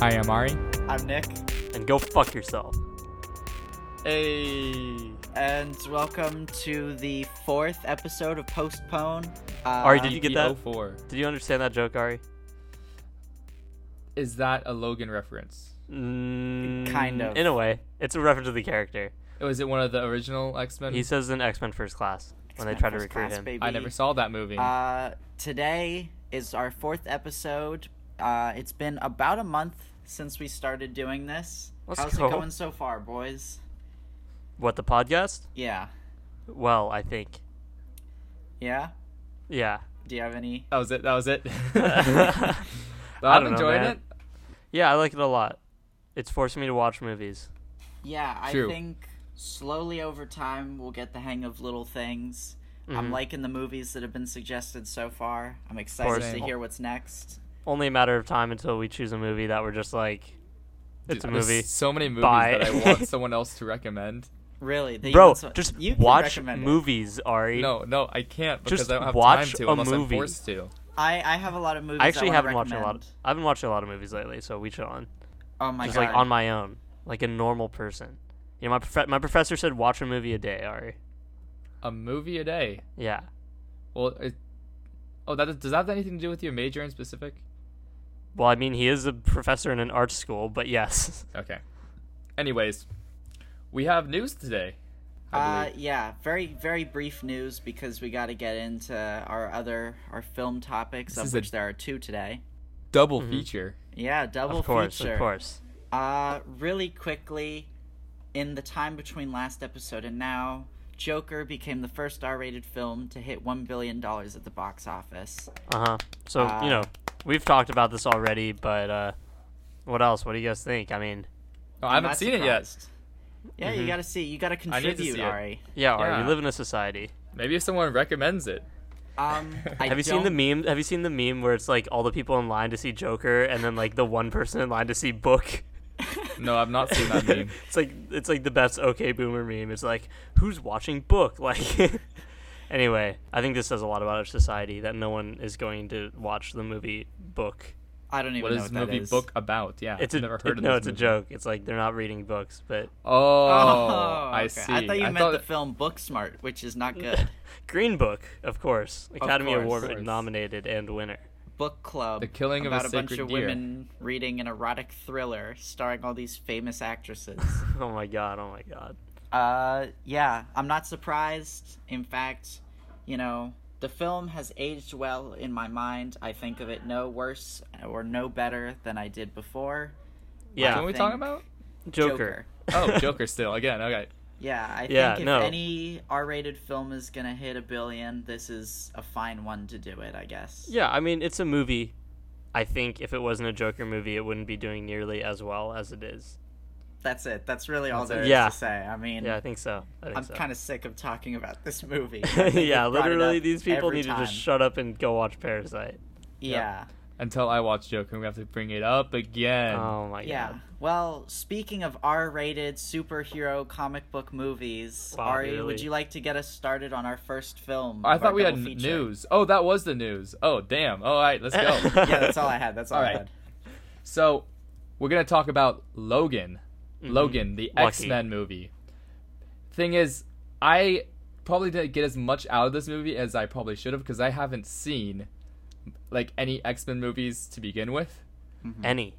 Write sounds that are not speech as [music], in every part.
Hi, I'm Ari. I'm Nick, and go fuck yourself. Hey. and welcome to the fourth episode of Postpone. Uh, Ari, did you get that? 04. Did you understand that joke, Ari? Is that a Logan reference? Mm, Kind of. In a way, it's a reference to the character. Was it one of the original X Men? He says in X Men First Class when they X-Men try to recruit Class, him. baby. I never saw that movie. Uh, today is our fourth episode. Uh, it's been about a month since we started doing this. Let's How's go. it going so far, boys? What the podcast? Yeah, Well, I think. yeah. Yeah. Do you have any? that was it. That was it. [laughs] I I'm don't know, enjoying it. Yeah, I like it a lot. It's forcing me to watch movies. Yeah, I True. think slowly over time we'll get the hang of little things. I'm Mhm. liking the movies that have been suggested so far. I'm excited to hear what's next. Only a matter of time until we choose a movie that we're just like, it's a Dude, there's movie. So many movies Bye. that I want [laughs] someone else to recommend. Really, that you Bro, want so- just you watch recommend it. movies, Ari. No, no, I can't because Just I don't have watch time to a unless movie. I'm forced to. I I have a lot of movies. I actually wanna haven't watched a lot. Of. I've been watching a lot of movies lately, so we chill on. Oh my just god! like on my own, like a normal person. You know, my prof- my professor said watch a movie a day, Ari. A movie a day. Yeah. Well, it, oh, that is, does that have anything to do with your major in specific? Well, I mean, he is a professor in an art school, but yes. [laughs] Okay. Anyways, we have news today. I Uh, yeah, very very brief news because we got to get into our other our film topics, This of is which there are two today. Double Mhm. feature. Yeah, double of course, feature. of course. Uh, really quickly, in the time between last episode and now, Joker became the first R-rated film to hit one billion dollars at the box office. Uh huh. So Uh, you know, we've talked about this already, but uh, what else? What do you guys think? I mean, Oh, I haven't not seen it yet. Yeah, you Mhm. gotta see. You gotta I need to contribute, see it. Ari. yeah, Ari, Yeah. we live in a society. Maybe if someone recommends it. Um, [laughs] I have you seen the meme? Have you seen the meme where it's like all the people in line to see Joker, and then like the one person in line to see Book? [laughs] No, I've not seen that meme. [laughs] it's like it's like the best OK Boomer meme. It's like who's watching Book? [laughs] Like, anyway, I think this says a lot about our society that no one is going to watch the movie Book. I don't even What know is what the movie is. book about? Yeah, It's I've a never it- heard of it. no, this it's a joke. It's like they're not reading books, but oh, oh, I okay. see. I thought you meant thought- the film Book Smart, which is not good. Green Book, of course, Academy course. Award Of nominated and winner. Book club. The Killing of a about a, bunch of Deer. women reading an erotic thriller starring all these famous actresses. [laughs] Oh my god! Oh my god! uh, yeah, I'm not surprised. In fact, you know, the film has aged well in my mind. I think of it no worse or no better than I did before. Yeah, What are we talking about? Joker. Oh, Joker still again. Okay. Yeah, I Yeah, think if no. any R-rated film is gonna hit a billion, this is a fine one to do it. I guess. Yeah, I mean it's a movie. I think if it wasn't a Joker movie, it wouldn't be doing nearly as well as it is. That's it. That's really all there is Yeah. to say. I mean, Yeah, I think so. I think I'm so. kind of sick of talking about this movie. [laughs] Yeah, we've brought it literally, these people need to just shut up and go watch Parasite. Yeah. Until I watch Joker, we have to bring it up again. Oh my Yeah. god. Yeah. Well, speaking of R-rated superhero comic book movies, Wow, Ari, really? would you like to get us started on our first film? I thought we had double feature? news. Oh, that was the news. Oh, damn. All right, let's go. [laughs] yeah, that's all I had. That's all, All I had. so, we're gonna talk about Logan. Mhm. Logan, the Lucky. X Men movie. Thing is, I probably didn't get as much out of this movie as I probably should have because I haven't seen like any X Men movies to begin with. Mm-hmm. Any.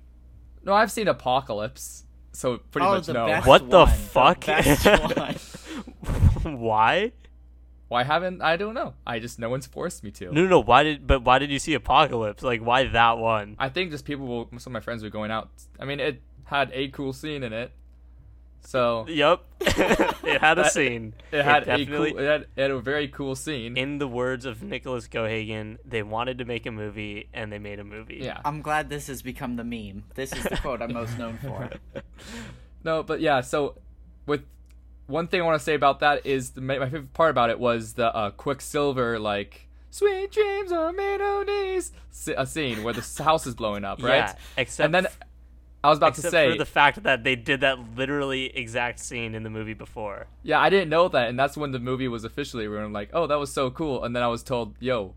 No, I've seen Apocalypse, so pretty oh, much the no. best What the one, fuck? best [laughs] one. [laughs] why? Why haven't I don't know. I just no one's forced me to. No, no, no. Why did? But why did you see Apocalypse? Like, why that one? I think just people will. Some of my friends were going out. I mean, it had a cool scene in it, so Yep. [laughs] it had a scene. it had a definitely. cool. It had, it had a very cool scene. in the words of Nicholas Gohagan, they wanted to make a movie and they made a movie. yeah. I'm glad this has become the meme. This is the quote I'm most known for. [laughs] no, but yeah. So, with one thing I want to say about that is the, my my favorite part about it was the uh, Quicksilver like "Sweet dreams are made of these" s- a scene where the house is blowing up, right? Yeah, except and then I was about to say, for the fact that they did that literally exact scene in the movie before. yeah, I didn't know that, and that's when the movie was officially ruined. Like, oh, that was so cool, and then I was told, yo,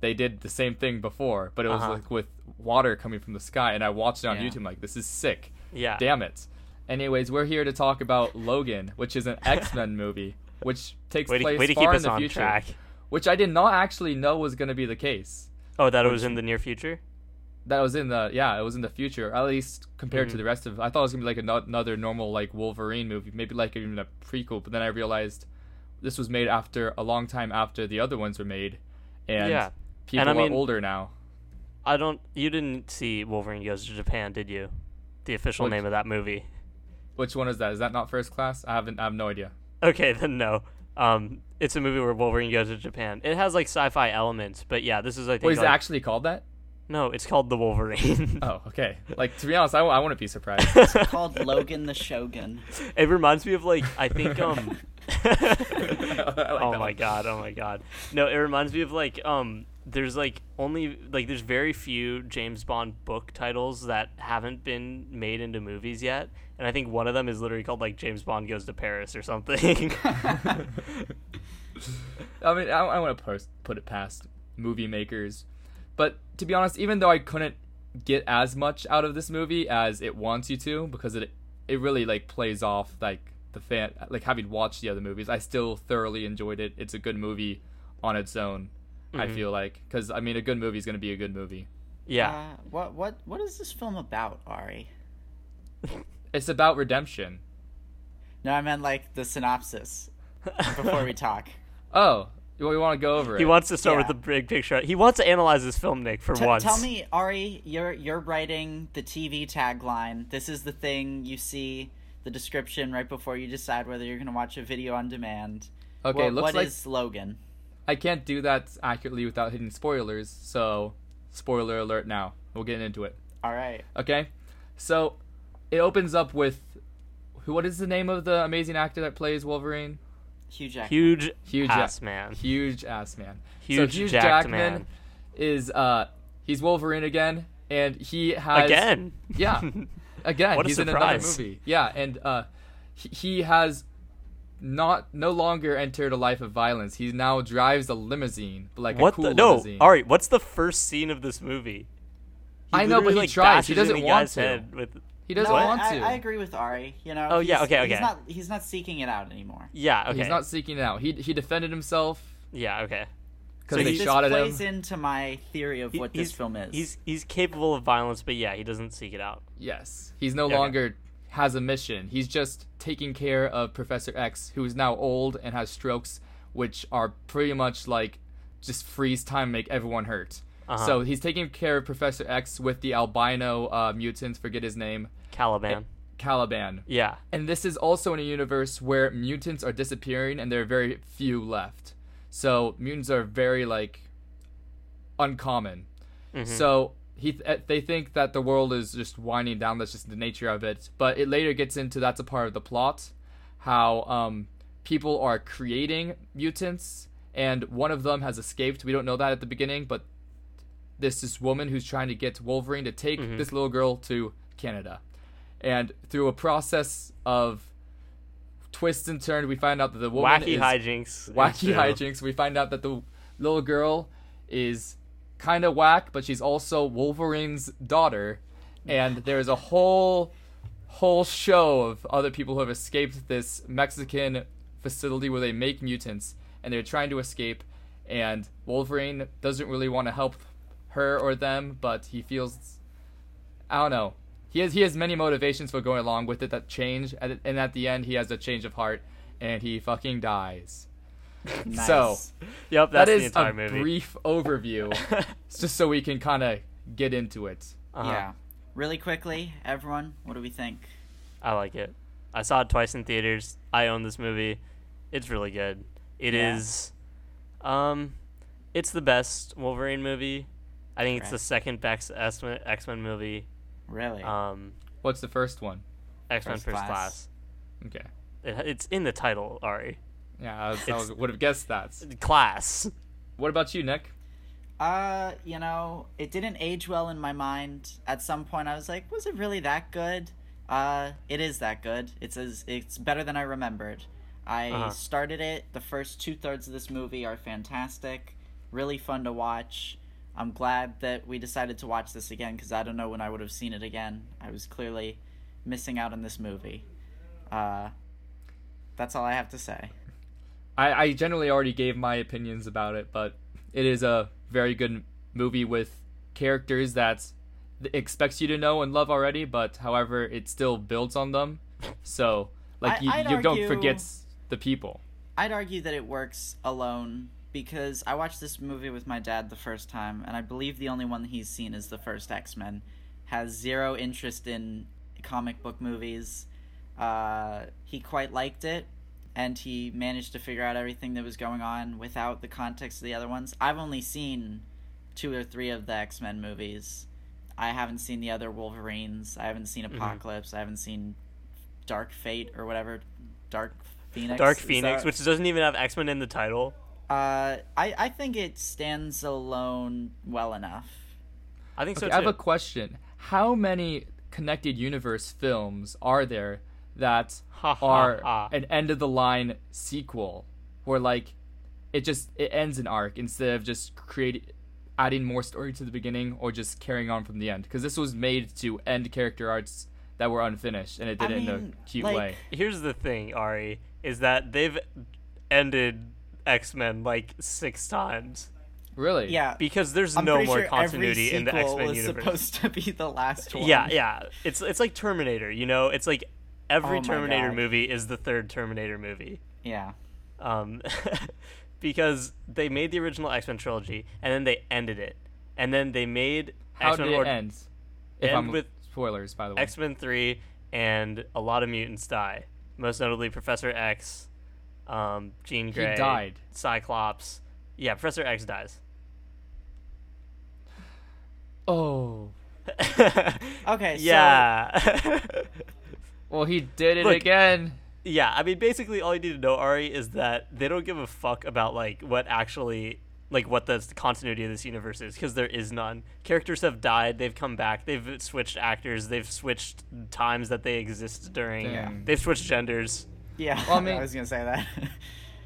they did the same thing before, but it was Uh-huh. like with water coming from the sky, and I watched it on Yeah. YouTube. Like, this is sick. Yeah. Damn it. Anyways, we're here to talk about Logan, which is an X Men [laughs] movie, which takes Way to, place to far keep in us the on future, track. which I did not actually know was going to be the case. Oh, that it was in the near future. That was in the yeah, it was in the future. At least compared to Mhm. the rest of, I thought it was gonna be like ano- another normal like Wolverine movie, maybe like even a prequel. But then I realized this was made after a long time after the other ones were made, and Yeah. people I are mean- older now. I don't. You didn't see Wolverine Goes to Japan, did you? The official Which- name of that movie. Which one is that? Is that not First Class? I haven't. I have no idea. Okay, [laughs] then no. Um, it's a movie where Wolverine goes to Japan. It has like sci-fi elements, but yeah, this is I think. Wait, is it like- actually called that? No, it's called The Wolverine. [laughs] Oh, okay. Like to be honest, I, w- I wouldn't be surprised. It's called Logan the Shogun. [laughs] it reminds me of like I think [laughs] um. like oh my one. god! Oh my god! No, it reminds me of like um. There's like only like there's very few James Bond book titles that haven't been made into movies yet, and I think one of them is literally called like James Bond Goes to Paris or something. I mean, I, I want to post, put it past movie makers, but to be honest, even though I couldn't get as much out of this movie as it wants you to, because it it really like plays off like the fan, like having watched the other movies, I still thoroughly enjoyed it. It's a good movie on its own. I Mhm. feel like because I mean, a good movie is gonna be a good movie. yeah. Uh, what what what is this film about, Ari? It's about redemption. No, I meant like the synopsis before we [laughs] talk. Oh, you, want to go over it? He wants to start with the big picture. He wants to analyze this film, Nick, for T- once. tell me, Ari, you're you're writing the TV tagline. This is the thing you see the description right before you decide whether you're going to watch a video on demand. Okay, What- looks what like is Logan? I can't do that accurately without hitting spoilers. So, spoiler alert now. We'll get into it. All right. Okay, so it opens up with who? What is the name of the amazing actor that plays Wolverine? Hugh Jackman. huge, Huge ass man. Huge ass man. Huge, so Hugh jacked Jackman man. is uh he's Wolverine again, and he has Again. Yeah, [laughs] again. What a in surprise. another movie. Yeah, and uh, he, he has not no longer entered a life of violence. He now drives a limousine, like what a cool the no? limousine. All right, what's the first scene of this movie? He I know, but he like, tries. He doesn't in want to. head with- He doesn't no, want I, to. I, agree with Ari. You know. Oh, yeah, okay, okay. He's not. He's not seeking it out anymore. Yeah. Okay. He's not seeking it out. He he defended himself Yeah. Okay. because So they he- this shot at him. plays into my theory of what he's- this film is. He's he's capable of violence, but yeah, he doesn't seek it out. Yes, he's no Okay. longer has a mission. He's just taking care of Professor X, who is now old and has strokes, which are pretty much like just freeze time, make everyone hurt. Uh-huh. So he's taking care of Professor X with the albino uh, mutants. Forget his name, Caliban. Caliban. Yeah. And this is also in a universe where mutants are disappearing and there are very few left. So mutants are very like uncommon. Mhm. So he th- they think that the world is just winding down. That's just the nature of it. But it later gets into that's a part of the plot, how um, people are creating mutants, and one of them has escaped. We don't know that at the beginning, but this this woman who's trying to get Wolverine to take Mhm. this little girl to Canada, and through a process of twists and turns, we find out that the woman Wacky is hijinks. wacky hijinks. We find out that the little girl is kind of whack, but she's also Wolverine's daughter, and there's a whole whole show of other people who have escaped this Mexican facility where they make mutants, and they're trying to escape. And Wolverine doesn't really want to help her or them, but he feels I don't know. He has he has many motivations for going along with it that change, and and at the end he has a change of heart, and he fucking dies. [laughs] nice. So Yep, that that's the entire a movie. brief overview, [laughs] just so we can kind of get into it. Uh-huh. yeah. Really quickly, everyone, what do we think? I like it. I saw it twice in theaters. I own this movie. It's really good. It is, um, it's the best Wolverine movie. I think it's the second best X Men movie. Really? Um, What's the first one? X Men First First Class. Class. Okay. It, it's in the title, Ari. Yeah, I, was, I was, would have guessed that. Class. What about you, Nick? Uh, you know, it didn't age well in my mind. At some point, I was like, was it really that good? Uh, it is that good. It's as it's better than I remembered. I Uh-huh. started it. The first two thirds of this movie are fantastic. really fun to watch. I'm glad that we decided to watch this again because I don't know when I would have seen it again. I was clearly missing out on this movie. Uh, that's all I have to say. I, I generally already gave my opinions about it, but it is a very good movie with characters that expects you to know and love already, but however, it still builds on them. So, like, I- you, you don't forget the people. I'd argue that it works alone because I watched this movie with my dad the first time, and I believe the only one he's seen is the first X Men. Has zero interest in comic book movies. Uh, he quite liked it, and he managed to figure out everything that was going on without the context of the other ones. I've only seen two or three of the X Men movies. I haven't seen the other Wolverines. I haven't seen Apocalypse. I haven't seen Dark Fate or whatever. Dark Phoenix. Dark Phoenix, that- which doesn't even have X Men in the title. Uh, I I think it stands alone well enough. I think so Okay, too. I have a question. How many connected universe films are there that Ha, ha, are ha. an end of the line sequel where like it just it ends an arc instead of just creating adding more story to the beginning or just carrying on from the end because this was made to end character arcs that were unfinished and it I did it in a cute like- way. Here's the thing, Ari, is that they've ended X Men like six times Really? Yeah, because there's I'm no more sure continuity every in the X sequel Men was universe. supposed to be the last [laughs] one. Yeah, yeah. It's it's like Terminator. You know, it's like every Oh Terminator God. movie is the third Terminator movie. yeah. um, [laughs] because they made the original X Men trilogy and then they ended it, and then they made How X Men did it end? If end I'm with spoilers, by the way. X Men three, and a lot of mutants die. Most notably, Professor X, um, Jean Grey, died. Cyclops. Yeah, Professor X dies. oh. [laughs] Okay, so yeah. [laughs] Well, he did it Look, again. yeah, I mean, basically, all you need to know, Ari, is that they don't give a fuck about like what actually, like what the continuity of this universe is, because there is none. Characters have died, they've come back, they've switched actors, they've switched times that they exist during, Dang. they've switched genders. Yeah, Well, I [laughs] mean- I was gonna say that.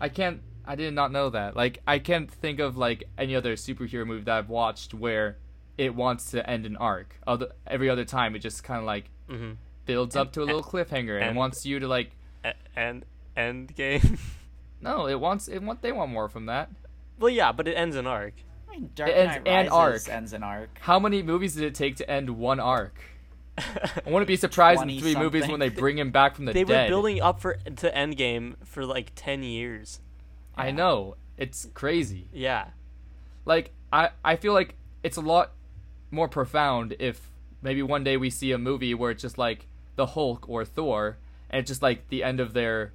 I can't. I did not know that. Like, I can't think of like any other superhero movie that I've watched where it wants to end an arc. Other every other time, it just kind of like hmm builds up to a little cliffhanger and, and- wants you to like. and end game. [laughs] No, it wants. It want. They want more from that. well, yeah, but it ends an arc. I mean, Dark It ends Knight an arc. ends an arc. How many movies did it take to end one arc? I wouldn't be surprised in 20 three movies when they bring him back from the they dead. They were building up for to Endgame for like ten years. I know. It's crazy. Yeah. like I I feel like it's a lot more profound if maybe one day we see a movie where it's just like the Hulk or Thor and it's just like the end of their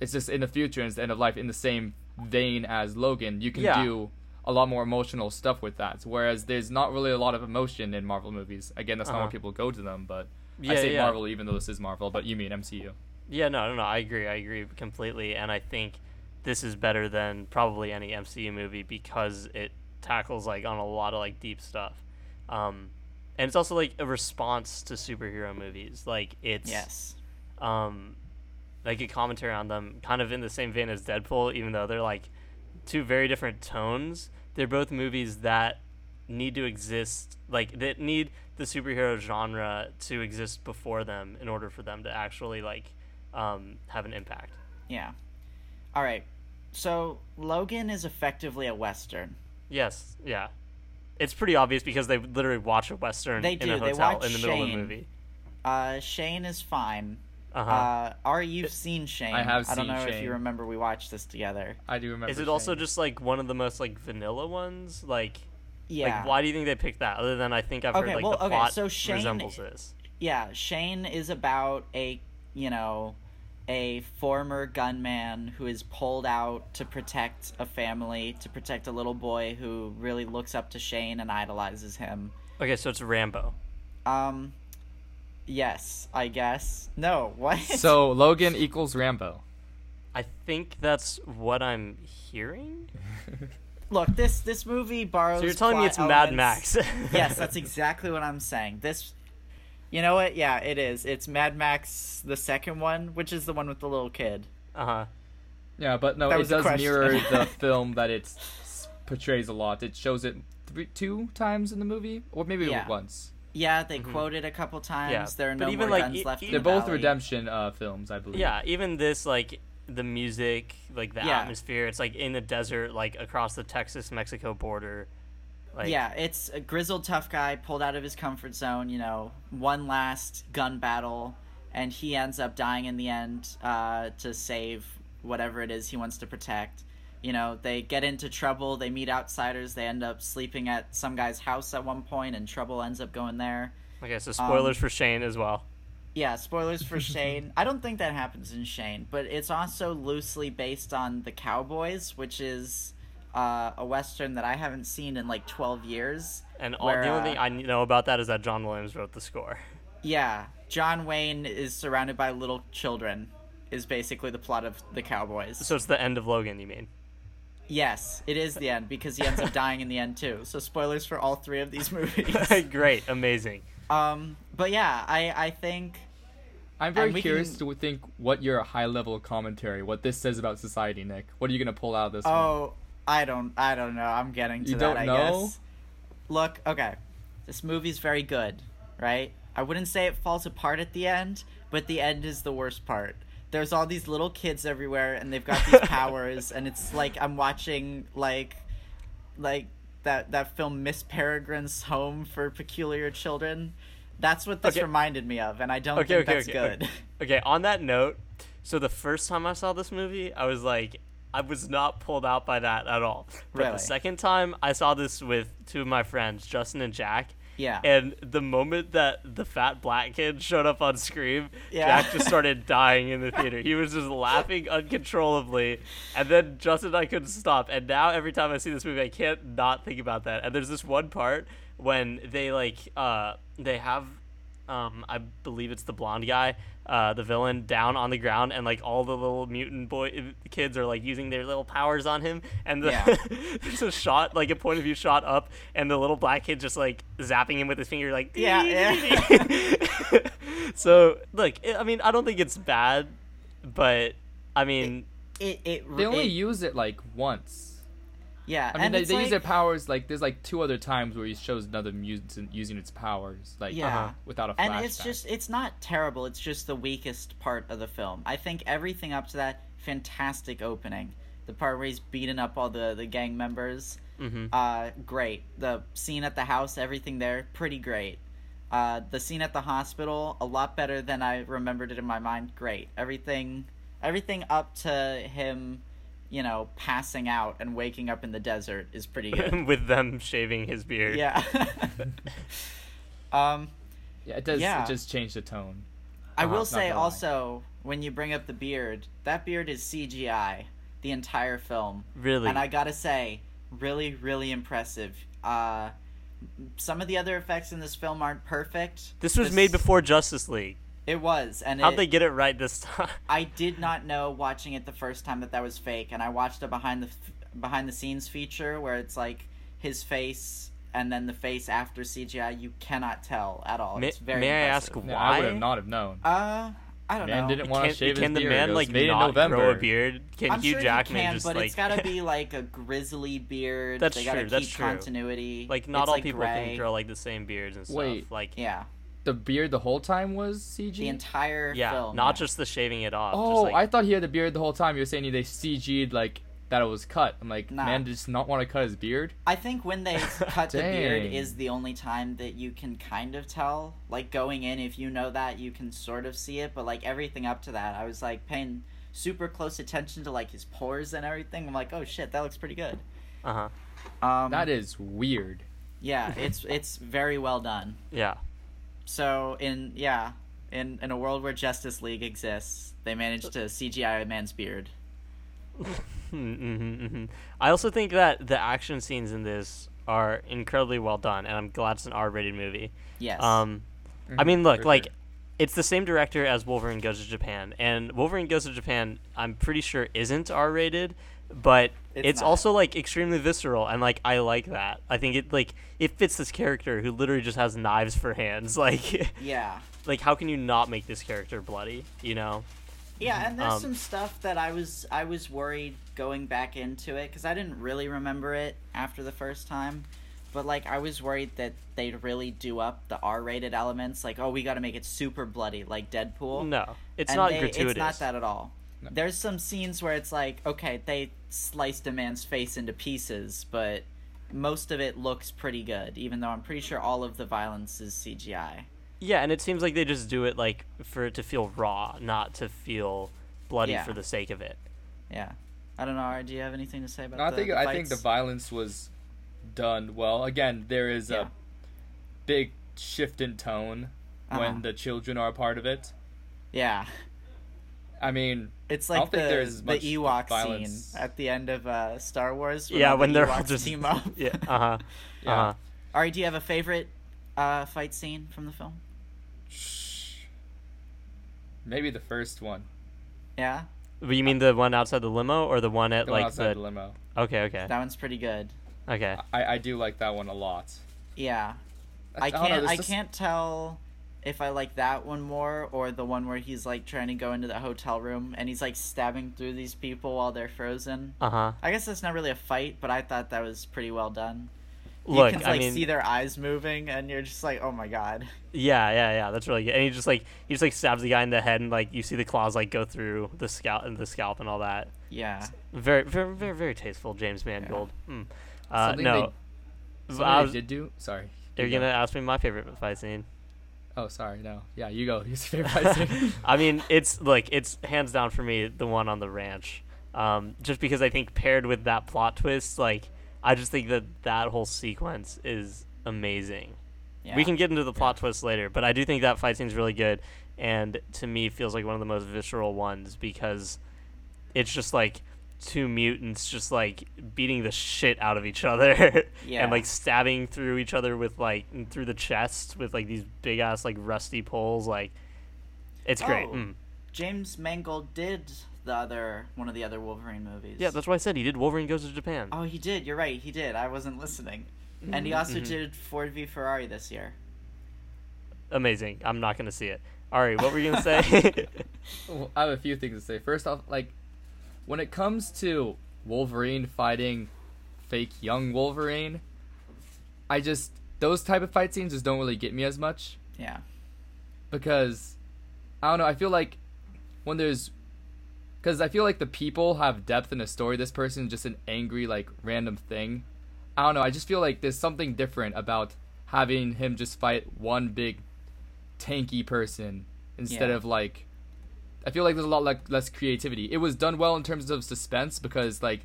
it's just in the future and it's the end of life in the same vein as Logan. You can Yeah. do a lot more emotional stuff with that. Whereas there's not really a lot of emotion in Marvel movies. Again, that's not Uh-huh. why people go to them, but I say yeah. Marvel even though this is Marvel, but you mean MCU. Yeah, no, no, no. I agree. I agree completely, and I think this is better than probably any MCU movie because it tackles like on a lot of like deep stuff, um, and it's also like a response to superhero movies. Like it's Yes. um, like a commentary on them, kind of in the same vein as Deadpool, even though they're like two very different tones. They're both movies that need to exist, like that need the superhero genre to exist before them in order for them to actually like um, have an impact. Yeah. All right. So Logan is effectively a western. Yes, yeah. It's pretty obvious because they literally watch a western They in do, a they hotel watch in the middle of the movie. Uh, Shane is fine. Uh-huh. Uh, Ari, you've seen Shane. I have I don't seen know if you remember we watched this together. I do remember. Is it also just like one of the most like vanilla ones? Like, Yeah. like why do you think they picked that? Other than I think I've Okay, heard like well, the okay, plot so Shane- resembles this. Yeah, Shane is about a, you know, a former gunman who is pulled out to protect a family, to protect a little boy who really looks up to Shane and idolizes him. Okay, so it's Rambo. Um, yes, I guess. No, [laughs] what? So Logan equals Rambo. I think that's what I'm hearing. [laughs] look, this this movie borrows. So you're telling me plot it's Mad Max? [laughs] yes, that's exactly what I'm saying. This, you know what? Yeah, it is. It's Mad Max, the second one, which is the one with the little kid. uh huh. Yeah, but no, That it does mirror the film that it's s- portrays a lot. It shows it three, two times in the movie, or maybe Yeah. once. Yeah, they quoted a couple times. Yeah, There are but no even, more like, guns e- left. in They're the both valley. redemption uh, films, I believe. Yeah, even this like the music, like the Yeah. atmosphere. It's like in the desert, like across the Texas Mexico border. Like, yeah, it's a grizzled tough guy pulled out of his comfort zone. You know, one last gun battle, and he ends up dying in the end uh, to save whatever it is he wants to protect. You know, they get into trouble. They meet outsiders. They end up sleeping at some guy's house at one point, and trouble ends up going there. Okay, so spoilers Um, for Shane as well. Yeah, spoilers for [laughs] Shane. I don't think that happens in Shane, but it's also loosely based on The Cowboys, which is uh, a western that I haven't seen in like 12 years. And all, where, the only uh, thing I know about that is that John Williams wrote the score. Yeah, John Wayne is surrounded by little children, is basically the plot of The Cowboys. So it's the end of Logan, you mean? Yes, it is the end because he ends up dying in the end too. So spoilers for all three of these [laughs] movies. [laughs] Great, amazing. um, but yeah, I I think I'm very curious can- to think what your high level commentary, what this says about society, Nick. What are you gonna pull out of this? one? Oh, I don't I don't know. I'm getting to You that, don't I know? guess. Look, okay. This movie's very good, right? I wouldn't say it falls apart at the end, but the end is the worst part. There's all these little kids everywhere and they've got these [laughs] powers and it's like I'm watching like like that that film Miss Peregrine's Home for Peculiar Children. That's what this Okay. reminded me of and I don't Okay, think okay, that's okay, good. okay. Okay, on that note, so the first time I saw this movie, I was like, I was not pulled out by that at all. But Really? the second time, I saw this with two of my friends, Justin and Jack. Yeah. And the moment that the fat black kid showed up on screen, Yeah. Jack just started [laughs] dying in the theater. He was just laughing uncontrollably, and then Justin and I couldn't stop. And now every time I see this movie, I can't not think about that. And there's this one part when they like uh they have um I believe it's the blonde guy, uh the villain down on the ground, and like all the little mutant boy kids are like using their little powers on him, and the, Yeah. [laughs] there's a shot like a point of view shot up, and the little black kid just like zapping him with his finger like Yeah, yeah. [laughs] so look, I I mean I don't think it's bad, but I mean It it They only it, use it like once. Yeah, I mean, and they, it's they use their powers like there's like two other times where he shows another mutant using its powers, like Yeah. uh-huh, without a flashback. and it's just it's not terrible it's just the weakest part of the film i think everything up to that fantastic opening the part where he's beating up all the the gang members mhm. uh great the scene at the house everything there pretty great uh the scene at the hospital a lot better than i remembered it in my mind great everything everything up to him you know passing out and waking up in the desert is pretty [laughs] good with them shaving his beard. yeah [laughs] um yeah, it does. yeah. It just changed the tone. I Uh-huh, will say gonna lie. also when you bring up the beard, that beard is CGI the entire film, Really. and I gotta say, really, really impressive. Uh, some of the other effects in this film aren't perfect. this was made before Justice League. It was, and How'd it, they get it right this time? [laughs] I did not know watching it the first time that that was fake, and I watched a behind the behind the scenes feature where it's like his face and then the face after CGI. You cannot tell at all. May, it's very. may I impressive. ask Yeah, why? I would have not have known. Uh, I don't Man know. didn't want to Can, shave can his the beard. man It was like made in not November. grow a beard? Can I'm Hugh sure Jackman you can, just but like it's gotta be [laughs] like a grizzly beard. That's they gotta true, keep that's true. continuity. like not It's, all like, people gray. can grow like the same beards and stuff. Wait. Like Yeah, The beard the whole time was CG. the entire yeah, film. not just the shaving it off. oh, just like, I thought he had the beard the whole time. You were saying they CG'd like that it was cut. I'm like, Nah. man, does not want to cut his beard. I think when they [laughs] cut the beard is the only time that you can kind of tell. Like going in, if you know that, you can sort of see it. But like everything up to that, I was like paying super close attention to like his pores and everything. I'm like, oh shit, that looks pretty good. uh huh. Um, That is weird. yeah, it's it's very well done. Yeah. So in yeah, in in a world where Justice League exists, they managed to CGI a man's beard. Mm-hmm, hmm I also think that the action scenes in this are incredibly well done, and I'm glad it's an R-rated movie. Yes. Um, I Mhm, mean, look, like, sure. it's the same director as Wolverine Goes to Japan, and Wolverine Goes to Japan, I'm pretty sure isn't R-rated, but It's it's, also like extremely visceral, and like I like that. I think it like it fits this character who literally just has knives for hands. [laughs] Like, yeah. like how can you not make this character bloody? You know? Yeah, and there's Um, some stuff that I was I was worried going back into it because I didn't really remember it after the first time, but like I was worried that they'd really do up the R-rated elements. Like, oh, we got to make it super bloody, like Deadpool. No, it's And not they- gratuitous. It's not that at all. No. There's some scenes where it's like, okay, they sliced a man's face into pieces, but most of it looks pretty good. Even though I'm pretty sure all of the violence is CGI. Yeah, and it seems like they just do it like for it to feel raw, not to feel bloody Yeah. for the sake of it. Yeah. I don't know. Ari, Do you have anything to say about? No, I the, think the I think the violence was done well. Again, there is Yeah. a big shift in tone Uh-huh. when the children are a part of it. Yeah. I mean, It's like the, there's the Ewok violence. scene at the end of uh, Star Wars. yeah, all the when they're all Ewoks just team up. [laughs] yeah, uh huh, [laughs] Yeah. uh huh. Ari, do you have a favorite uh, fight scene from the film? Shh. Maybe the first one. Yeah, You mean the one outside the limo or the one at The one like outside the? the limo. Okay, okay, that one's pretty good. okay. I, I do like that one a lot. Yeah, I don't know, can't. there's I just- can't tell if I like that one more or the one where he's like trying to go into the hotel room and he's like stabbing through these people while they're frozen. Uh huh. I guess that's not really a fight, but I thought that was pretty well done. You Look, can I like mean, see their eyes moving, and you're just like, oh my god. yeah, yeah, yeah. That's really good. And he just like he just like stabs the guy in the head, and like you see the claws like go through the scalp and the scalp and all that. Yeah. Very, very, very, very tasteful, James Mangold. Mm. Uh, Something no, Something I they was, did do. Sorry. you're You go. gonna ask me my favorite fight scene. Oh, sorry. No. Yeah, you go. Use your favorite fight. I mean, it's like it's hands down for me the one on the ranch, um, just because I think paired with that plot twist, like I just think that that whole sequence is amazing. Yeah. We can get into the plot twist later, but I do think that fight scene's really good, and to me feels like one of the most visceral ones because it's just like two mutants just like beating the shit out of each other [laughs] Yeah. and like stabbing through each other with like through the chest with like these big ass like rusty poles like it's great Oh. mm. James Mangold did the other one of the other Wolverine movies. yeah that's why i said he did wolverine goes to japan Oh, he did. You're right. He did. I wasn't listening. And he also Mhm. did Ford v Ferrari this year. amazing i'm not gonna see it all right what were you gonna say [laughs] [laughs] Well, I have a few things to say. First off, like when it comes to Wolverine fighting fake young Wolverine, I just those type of fight scenes just don't really get me as much Yeah. because I don't know. I feel like when there's because I feel like the people have depth in a story. This person is just an angry like random thing. I don't know. I just feel like there's something different about having him just fight one big tanky person instead Yeah. of like I feel like there's a lot like less creativity. It was done well in terms of suspense because like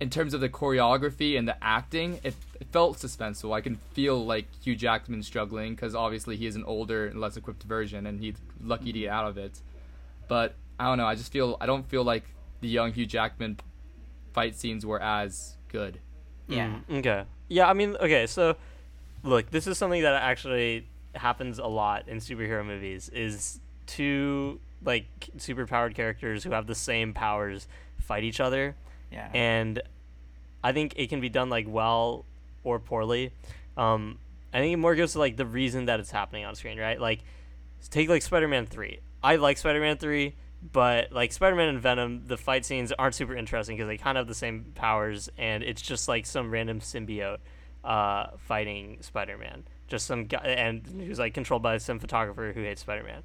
in terms of the choreography and the acting, it, it felt suspenseful. I can feel like Hugh Jackman struggling because obviously he is an older and less equipped version, and he's lucky to get out of it. But I don't know. I just feel I don't feel like the young Hugh Jackman fight scenes were as good. Yeah. Mm, okay. Yeah, I mean, okay, so look, this is something that actually happens a lot in superhero movies is two like superpowered characters who have the same powers fight each other Yeah. and I think it can be done like well or poorly. Um, I think it more goes to like the reason that it's happening on screen, right? Like, take like Spider-Man three. I like Spider-Man three, but like Spider-Man and Venom, the fight scenes aren't super interesting because they kind of have the same powers, and it's just like some random symbiote uh, fighting Spider-Man. Just some guy, and who's like controlled by some photographer who hates Spider-Man.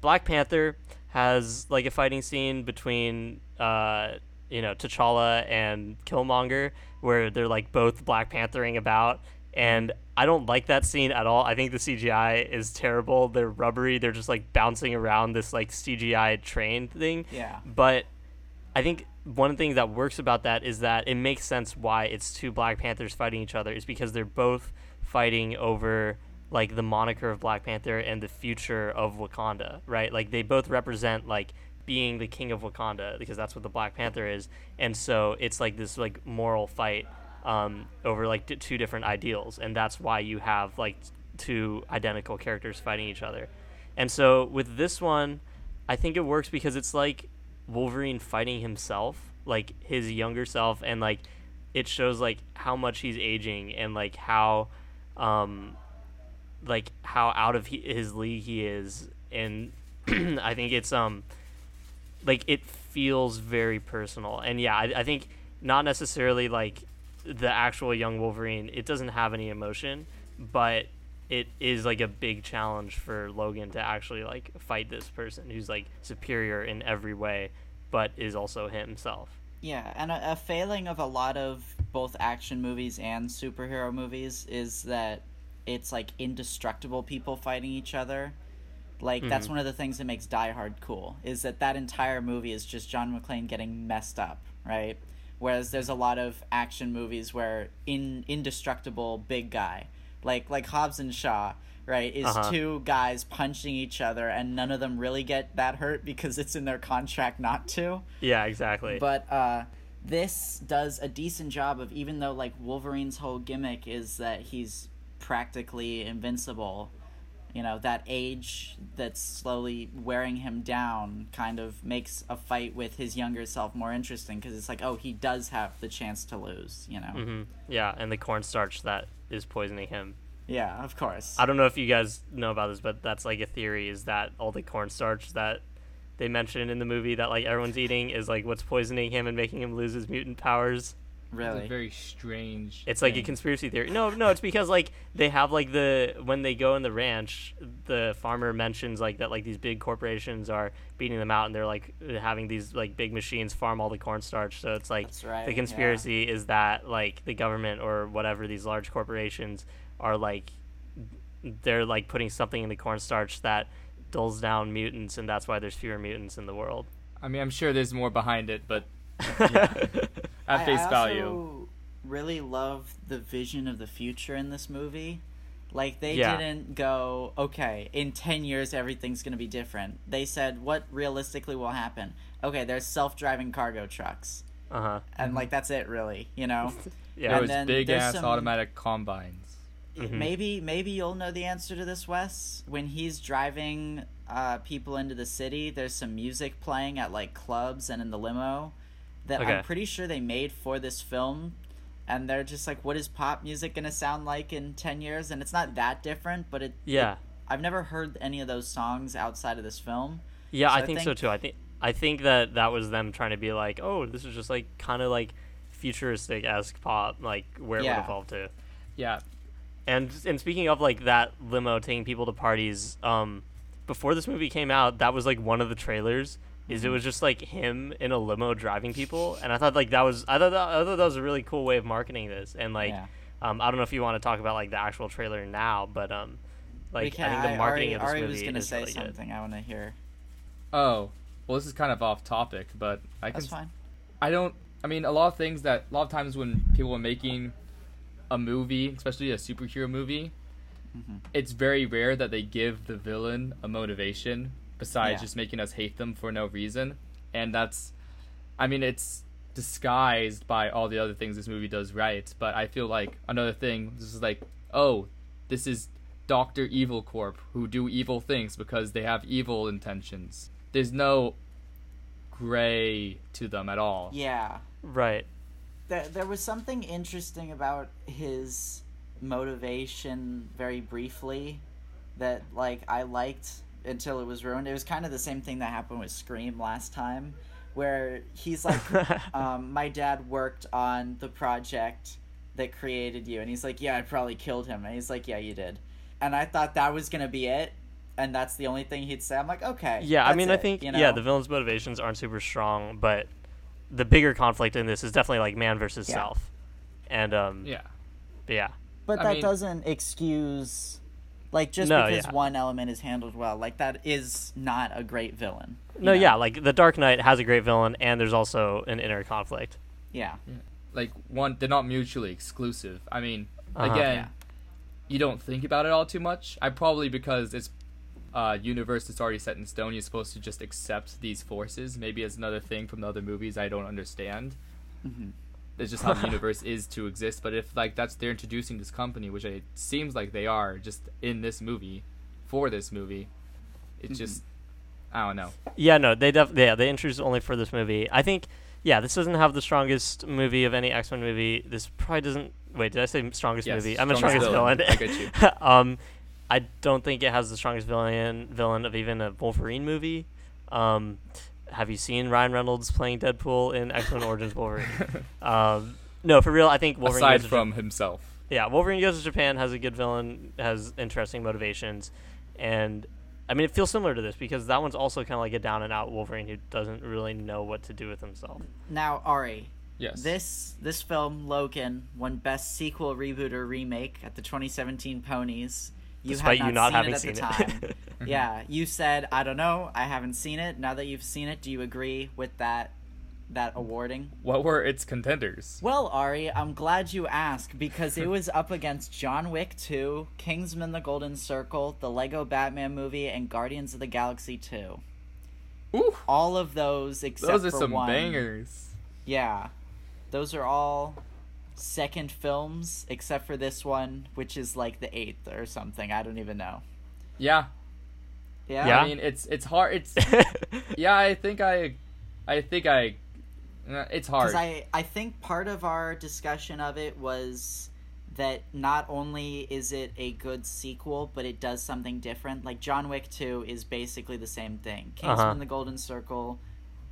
Black Panther has like a fighting scene between uh, you know T'Challa and Killmonger where they're like both Black Panthering about and I don't like that scene at all. I think the CGI is terrible. They're rubbery. They're just like bouncing around this like CGI train thing. Yeah. But I think one thing that works about that is that it makes sense why it's two Black Panthers fighting each other is because they're both fighting over like the moniker of Black Panther and the future of Wakanda, right? Like they both represent like being the king of Wakanda because that's what the Black Panther is. And so it's like this like moral fight um, over like d- two different ideals and that's why you have like two identical characters fighting each other. And so with this one, I think it works because it's like Wolverine fighting himself, like his younger self, and like it shows like how much he's aging and like how, um, like how out of his league he is. And [clears throat] I think it's um, like it feels very personal. And yeah, I, I think not necessarily like the actual young Wolverine. It doesn't have any emotion, but it is like a big challenge for Logan to actually like fight this person who's like superior in every way, but is also himself. Yeah, and a, a failing of a lot of both action movies and superhero movies is that it's like indestructible people fighting each other. Like that's Mhm. one of the things that makes Die Hard cool is that that entire movie is just John McClane getting messed up, right? Whereas there's a lot of action movies where in indestructible big guy, like like Hobbs and Shaw, right, is Uh-huh. two guys punching each other and none of them really get that hurt because it's in their contract not to. Yeah, exactly. But uh, this does a decent job of even though like Wolverine's whole gimmick is that he's practically invincible. You know that age that's slowly wearing him down kind of makes a fight with his younger self more interesting because it's like, oh, he does have the chance to lose. You know? Mm-hmm. Yeah, and the cornstarch that is poisoning him. Yeah, of course. I don't know if you guys know about this, but that's like a theory is that all the cornstarch that they mentioned in the movie that like everyone's eating is like what's poisoning him and making him lose his mutant powers. It's really. a very strange. It's like a conspiracy theory. No, no, it's because like they have like the when they go in the ranch, the farmer mentions like that like these big corporations are beating them out and they're like having these like big machines farm all the cornstarch. So it's like right, the yeah. conspiracy is that like the government or whatever these large corporations are like they're like putting something in the cornstarch that dulls down mutants and that's why there's fewer mutants in the world. I mean, I'm sure there's more behind it, but [laughs] at I- face I value, also really love the vision of the future in this movie. Like they Yeah. didn't go, okay, in 10 years everything's going to be different. They said what realistically will happen. Okay, there's self-driving cargo trucks. uh-huh. And like that's it really, you know. [laughs] Yeah. there And was big ass some- automatic combines. Mhm. Maybe maybe you'll know the answer to this, Wes. When he's driving uh, people into the city, there's some music playing at like clubs and in the limo that Okay. I'm pretty sure they made for this film. And they're just like, what is pop music gonna sound like in ten years? And it's not that different, but it. Yeah. it- I've never heard any of those songs outside of this film. Yeah, So I I think, so too. I think I think that that was them trying to be like, oh, this is just like kind of like futuristic esque pop, like where it would evolve to. Yeah, And and speaking of like that limo taking people to parties, um, before this movie came out, that was like one of the trailers. Is it was just like him in a limo driving people, and I thought like that was I thought that, I thought that was a really cool way of marketing this, and like Yeah. um, I don't know if you want to talk about like the actual trailer now, but um, like can, I think the marketing Ari, of this Ari movie was gonna is say really good. something. I want to hear. Oh, well, this is kind of off topic, but I can. That's fine. I don't. I mean, a lot of things that a lot of times when people are making a movie, especially a superhero movie, Mm-hmm. it's very rare that they give the villain a motivation besides Yeah. just making us hate them for no reason, and that's. I mean, it's disguised by all the other things this movie does right, but I feel like another thing. This is like, oh, this is Doctor Evil Corp who do evil things because they have evil intentions. There's no gray to them at all. Yeah. Right. there, there was something interesting about his motivation very briefly that like I liked until it was ruined. It was kind of the same thing that happened with Scream last time where he's like [laughs] um, my dad worked on the project that created you and he's like yeah I probably killed him and he's like yeah you did. And I thought that was going to be it and that's the only thing he'd say. I'm like okay. Yeah, I that's mean, I think you yeah, the villain's motivations aren't super strong, but the bigger conflict in this is definitely like man versus Yeah. self, and um, Yeah. but yeah, But I that mean- doesn't excuse, like, just No, because yeah. one element is handled well, like that is not a great villain. no, know? yeah, like the Dark Knight has a great villain, and there's also an inner conflict. yeah, Like one, they're not mutually exclusive. I mean, Uh-huh. again, Yeah. you don't think about it all too much. I probably because it's uh, universe that's already set in stone. You're supposed to just accept these forces. Maybe it's another thing from the other movies I don't understand. Mhm. It's just how the [laughs] universe is to exist. But if like that's they're introducing this company, which it seems like they are, just in this movie, for this movie, it's just I don't know. Yeah, no, they def- yeah they introduced only for this movie. I think yeah, this doesn't have the strongest movie of any X Men movie. This probably doesn't. Wait, did I say strongest Yes, movie? I'm strongest strongest villain. villain. I get [laughs] um, I don't think it has the strongest villain villain of even a Wolverine movie. Um, have you seen Ryan Reynolds playing Deadpool in X Men Origins Wolverine? [laughs] um, no, for real, I think Wolverine. Aside goes to from himself. yeah, Wolverine goes to Japan, has a good villain, has interesting motivations, and I mean it feels similar to this because that one's also kind of like a down and out Wolverine who doesn't really know what to do with himself. Now, Ari, Yes. this this film Logan won Best Sequel, Reboot, or Remake at the 2017 Ponies. You Despite had you not not seen having it at seen the it. time. [laughs] Mm-hmm. yeah, you said I don't know, I haven't seen it. Now that you've seen it, do you agree with that that awarding? what were its contenders? Well, Ari, I'm glad you asked because it was up against John Wick 2, Kingsman: The Golden Circle, the Lego Batman movie, and Guardians of the Galaxy 2. Ooh, All of those except those are for some one. bangers. Yeah. Those are all second films except for this one, which is like the eighth or something. I don't even know. Yeah. Yeah. Yeah. I mean, it's it's hard. It's [laughs] yeah. I think I, I think I. uh, It's hard. Because I, I think part of our discussion of it was that not only is it a good sequel, but it does something different. Like John Wick 2 is basically the same thing. Kingsman Uh-huh. the Golden Circle,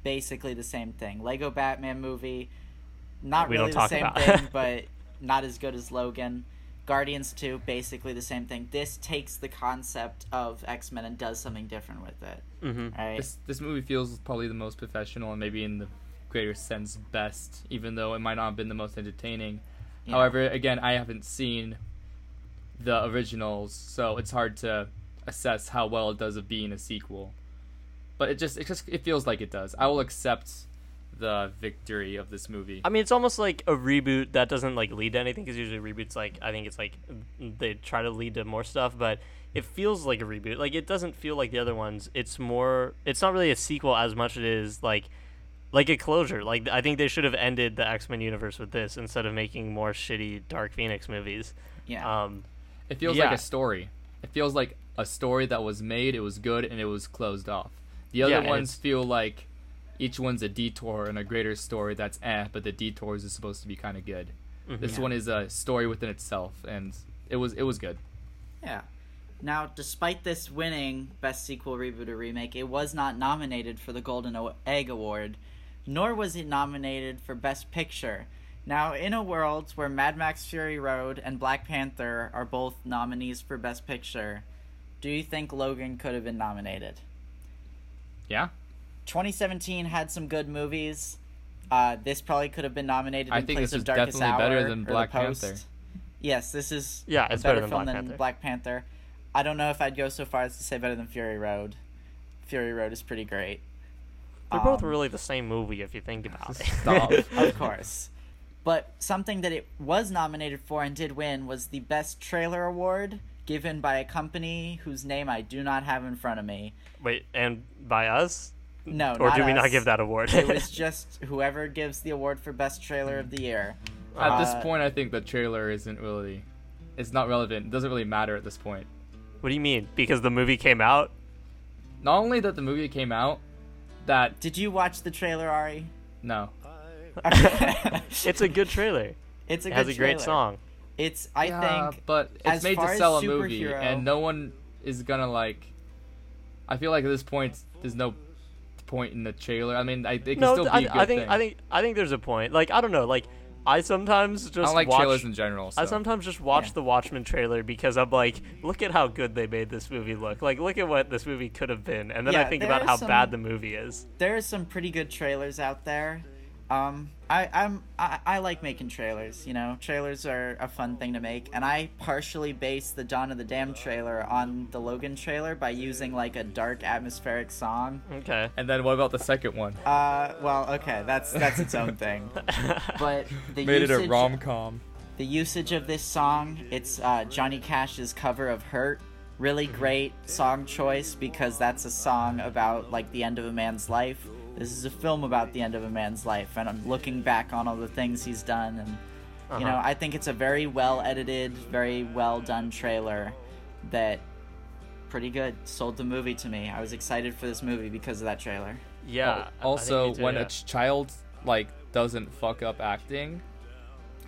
basically the same thing. Lego Batman movie, not We really don't the same about. thing, [laughs] but not as good as Logan. Guardians 2, basically the same thing. This takes the concept of X Men and does something different with it. hmm Right? this this movie feels probably the most professional and maybe in the greater sense best, even though it might not have been the most entertaining. Yeah. However, again, I haven't seen the originals, so it's hard to assess how well it does of being a sequel. But it just it just it feels like it does. I will accept the victory of this movie. I mean, it's almost like a reboot that doesn't like lead to anything because usually reboots like I think it's like they try to lead to more stuff, but it feels like a reboot. Like it doesn't feel like the other ones. It's more. It's not really a sequel as much as it is like like a closure. Like I think they should have ended the X Men universe with this instead of making more shitty Dark Phoenix movies. yeah. Um, It feels Yeah. like a story. It feels like a story that was made, it was good, and it was closed off. The other Yeah, ones feel like each one's a detour and a greater story that's eh, but the detours is supposed to be kind of good. mhm. This one is a story within itself, and it was it was good. Yeah. Now, despite this winning Best Sequel, Reboot, or Remake, it was not nominated for the Golden O- Egg Award, nor was it nominated for Best Picture. Now, in a world where Mad Max Fury Road and Black Panther are both nominees for Best Picture, do you think Logan could have been nominated? Yeah, 2017 had some good movies. Uh, this probably could have been nominated I in think place this of is Darkest definitely better Hour than or The Black Post. Panther. Yes, this is Yeah, a it's better, better than film Black than Panther. Black Panther. I don't know if I'd go so far as to say better than Fury Road. Fury Road is pretty great. They're both Um, really the same movie if you think about [laughs] it. [laughs] Of course. But something that it was nominated for and did win was the Best Trailer Award given by a company whose name I do not have in front of me. Wait, and by us? No, or not do we not give that award? it was [laughs] just whoever gives the award for Best Trailer of the Year. At this Uh, point, I think the trailer isn't really, it's not relevant. It doesn't really matter at this point. what do you mean? Because the movie came out? Not only that the movie came out, that Did you watch the trailer, Ari? no, It's a good trailer. [laughs] It's a It good has a great trailer. song. It's I Yeah, think but it's as made to sell a movie, and no one is gonna like. I feel like at this point, there's no point in the trailer. I mean, I, it can No, still be I, a good I think thing. I think I think there's a point. Like I don't know. Like I sometimes just I don't like watch, trailers in general. So. I sometimes just watch Yeah. the Watchmen trailer because I'm like, look at how good they made this movie look. Like, look at what this movie could have been, and then I think about how some- bad the movie is. there are some pretty good trailers out there. Um, I, I'm I, I like making trailers. You know, trailers are a fun thing to make, and I partially based the Dawn of the Dam trailer on the Logan trailer by using like a dark atmospheric song. Okay. And then what about the second one? Uh, well, okay, that's that's its own thing. [laughs] But the Made it a rom com. the usage of this song, it's uh, Johnny Cash's cover of "Hurt." Really great song choice because that's a song about like the end of a man's life. This is a film about the end of a man's life, and I'm looking back on all the things he's done, and you know, Uh-huh. I think it's a very well edited, very well done trailer that pretty good. Sold the movie to me. I was excited for this movie because of that trailer. Yeah. I- I also, me too, when yeah. a ch- child like doesn't fuck up acting.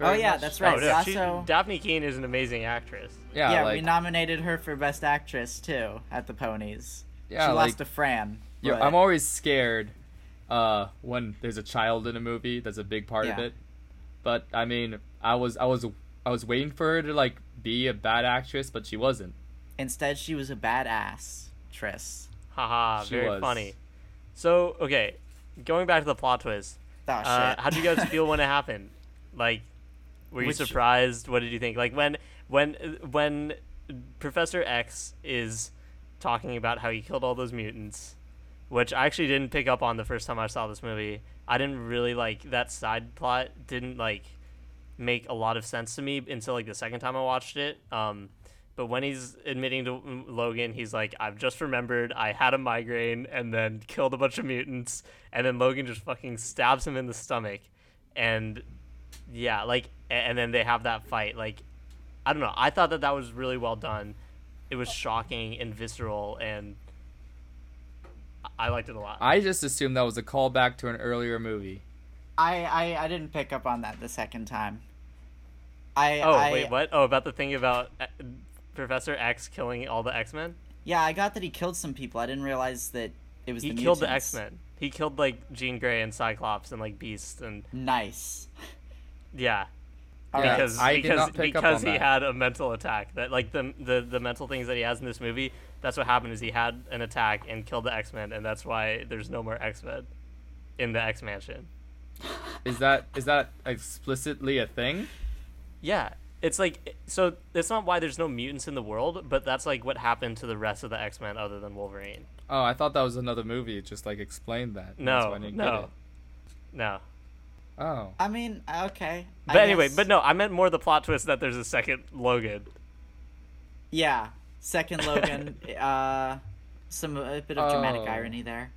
Oh yeah, much- that's Oh, right. no, we she- also Dafne Keen is an amazing actress. Yeah, yeah, like we nominated her for best actress too at the Ponies. yeah, she like lost to Fran. yeah, I'm always scared uh, when there's a child in a movie. That's a big part of Yeah. it. But I mean, I was I was I was waiting for her to like be a bad actress, but she wasn't. Instead, she was a badass, Tris. Haha, She very was. funny. So okay, going back to the plot twist. Oh Uh, shit. how did you guys [laughs] feel when it happened? Like, were you Which- surprised? What did you think? Like when when when Professor X is talking about how he killed all those mutants, which I actually didn't pick up on the first time I saw this movie. I didn't really like that side plot. Didn't like make a lot of sense to me until like the second time I watched it. Um, but when he's admitting to Logan, he's like, "I've just remembered I had a migraine and then killed a bunch of mutants," and then Logan just fucking stabs him in the stomach, and yeah, like, and then they have that fight. Like, I don't know. I thought that that was really well done. It was shocking and visceral, and I- I liked it a lot. I just assumed that was a callback to an earlier movie. I, I I didn't pick up on that the second time. I oh I, wait, what? Oh, about the thing about uh, Professor X killing all the X Men. Yeah, I got that he killed some people. I didn't realize that it was He the killed the. X Men. He killed like Jean Grey and Cyclops and like Beast and Nice. yeah. All Yeah, right. because I did because not pick up because on he that. had a mental attack that like the, the the mental things that he has in this movie that's what happened is he had an attack and killed the x-men and that's why there's no more x-men in the x-mansion [laughs] Is that is that explicitly a thing? yeah it's like so it's not why there's no mutants in the world but that's like what happened to the rest of the x-men other than wolverine Oh, I thought that was another movie. It just like explained that. No I no no Oh. I mean, okay. I but anyway guess- but no i meant more the plot twist that there's a second logan Yeah, second Logan. [laughs] uh, some a bit of dramatic Oh. irony there.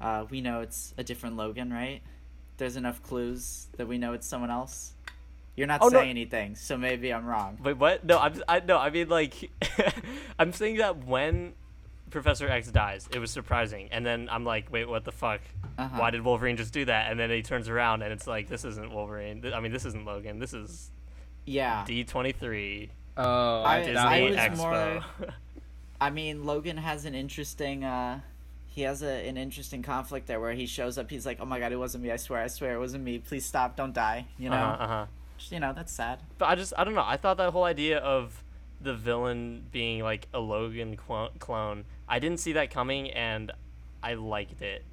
Uh, we know it's a different Logan, right? There's enough clues that we know it's someone else. You're not Oh, no. saying anything, so maybe I'm wrong. Wait, what? No, I'm. I no. I mean, like, [laughs] I'm saying that when Professor X dies, it was surprising, and then I'm like, wait, what the fuck? Uh-huh. Why did Wolverine just do that? And then he turns around, and it's like, this isn't Wolverine. I mean, this isn't Logan. This is Yeah, D23 Oh, I- Disney I was Expo. more- [laughs] I mean Logan has an interesting. uh he has a, an interesting conflict there where he shows up. He's like, "Oh my god, it wasn't me! I swear, I swear, it wasn't me! Please stop! Don't die!" You know, uh-huh, uh-huh. Just, you know that's sad. But I just, I don't know. I thought that whole idea of the villain being like a Logan clone, I didn't see that coming, and I liked it.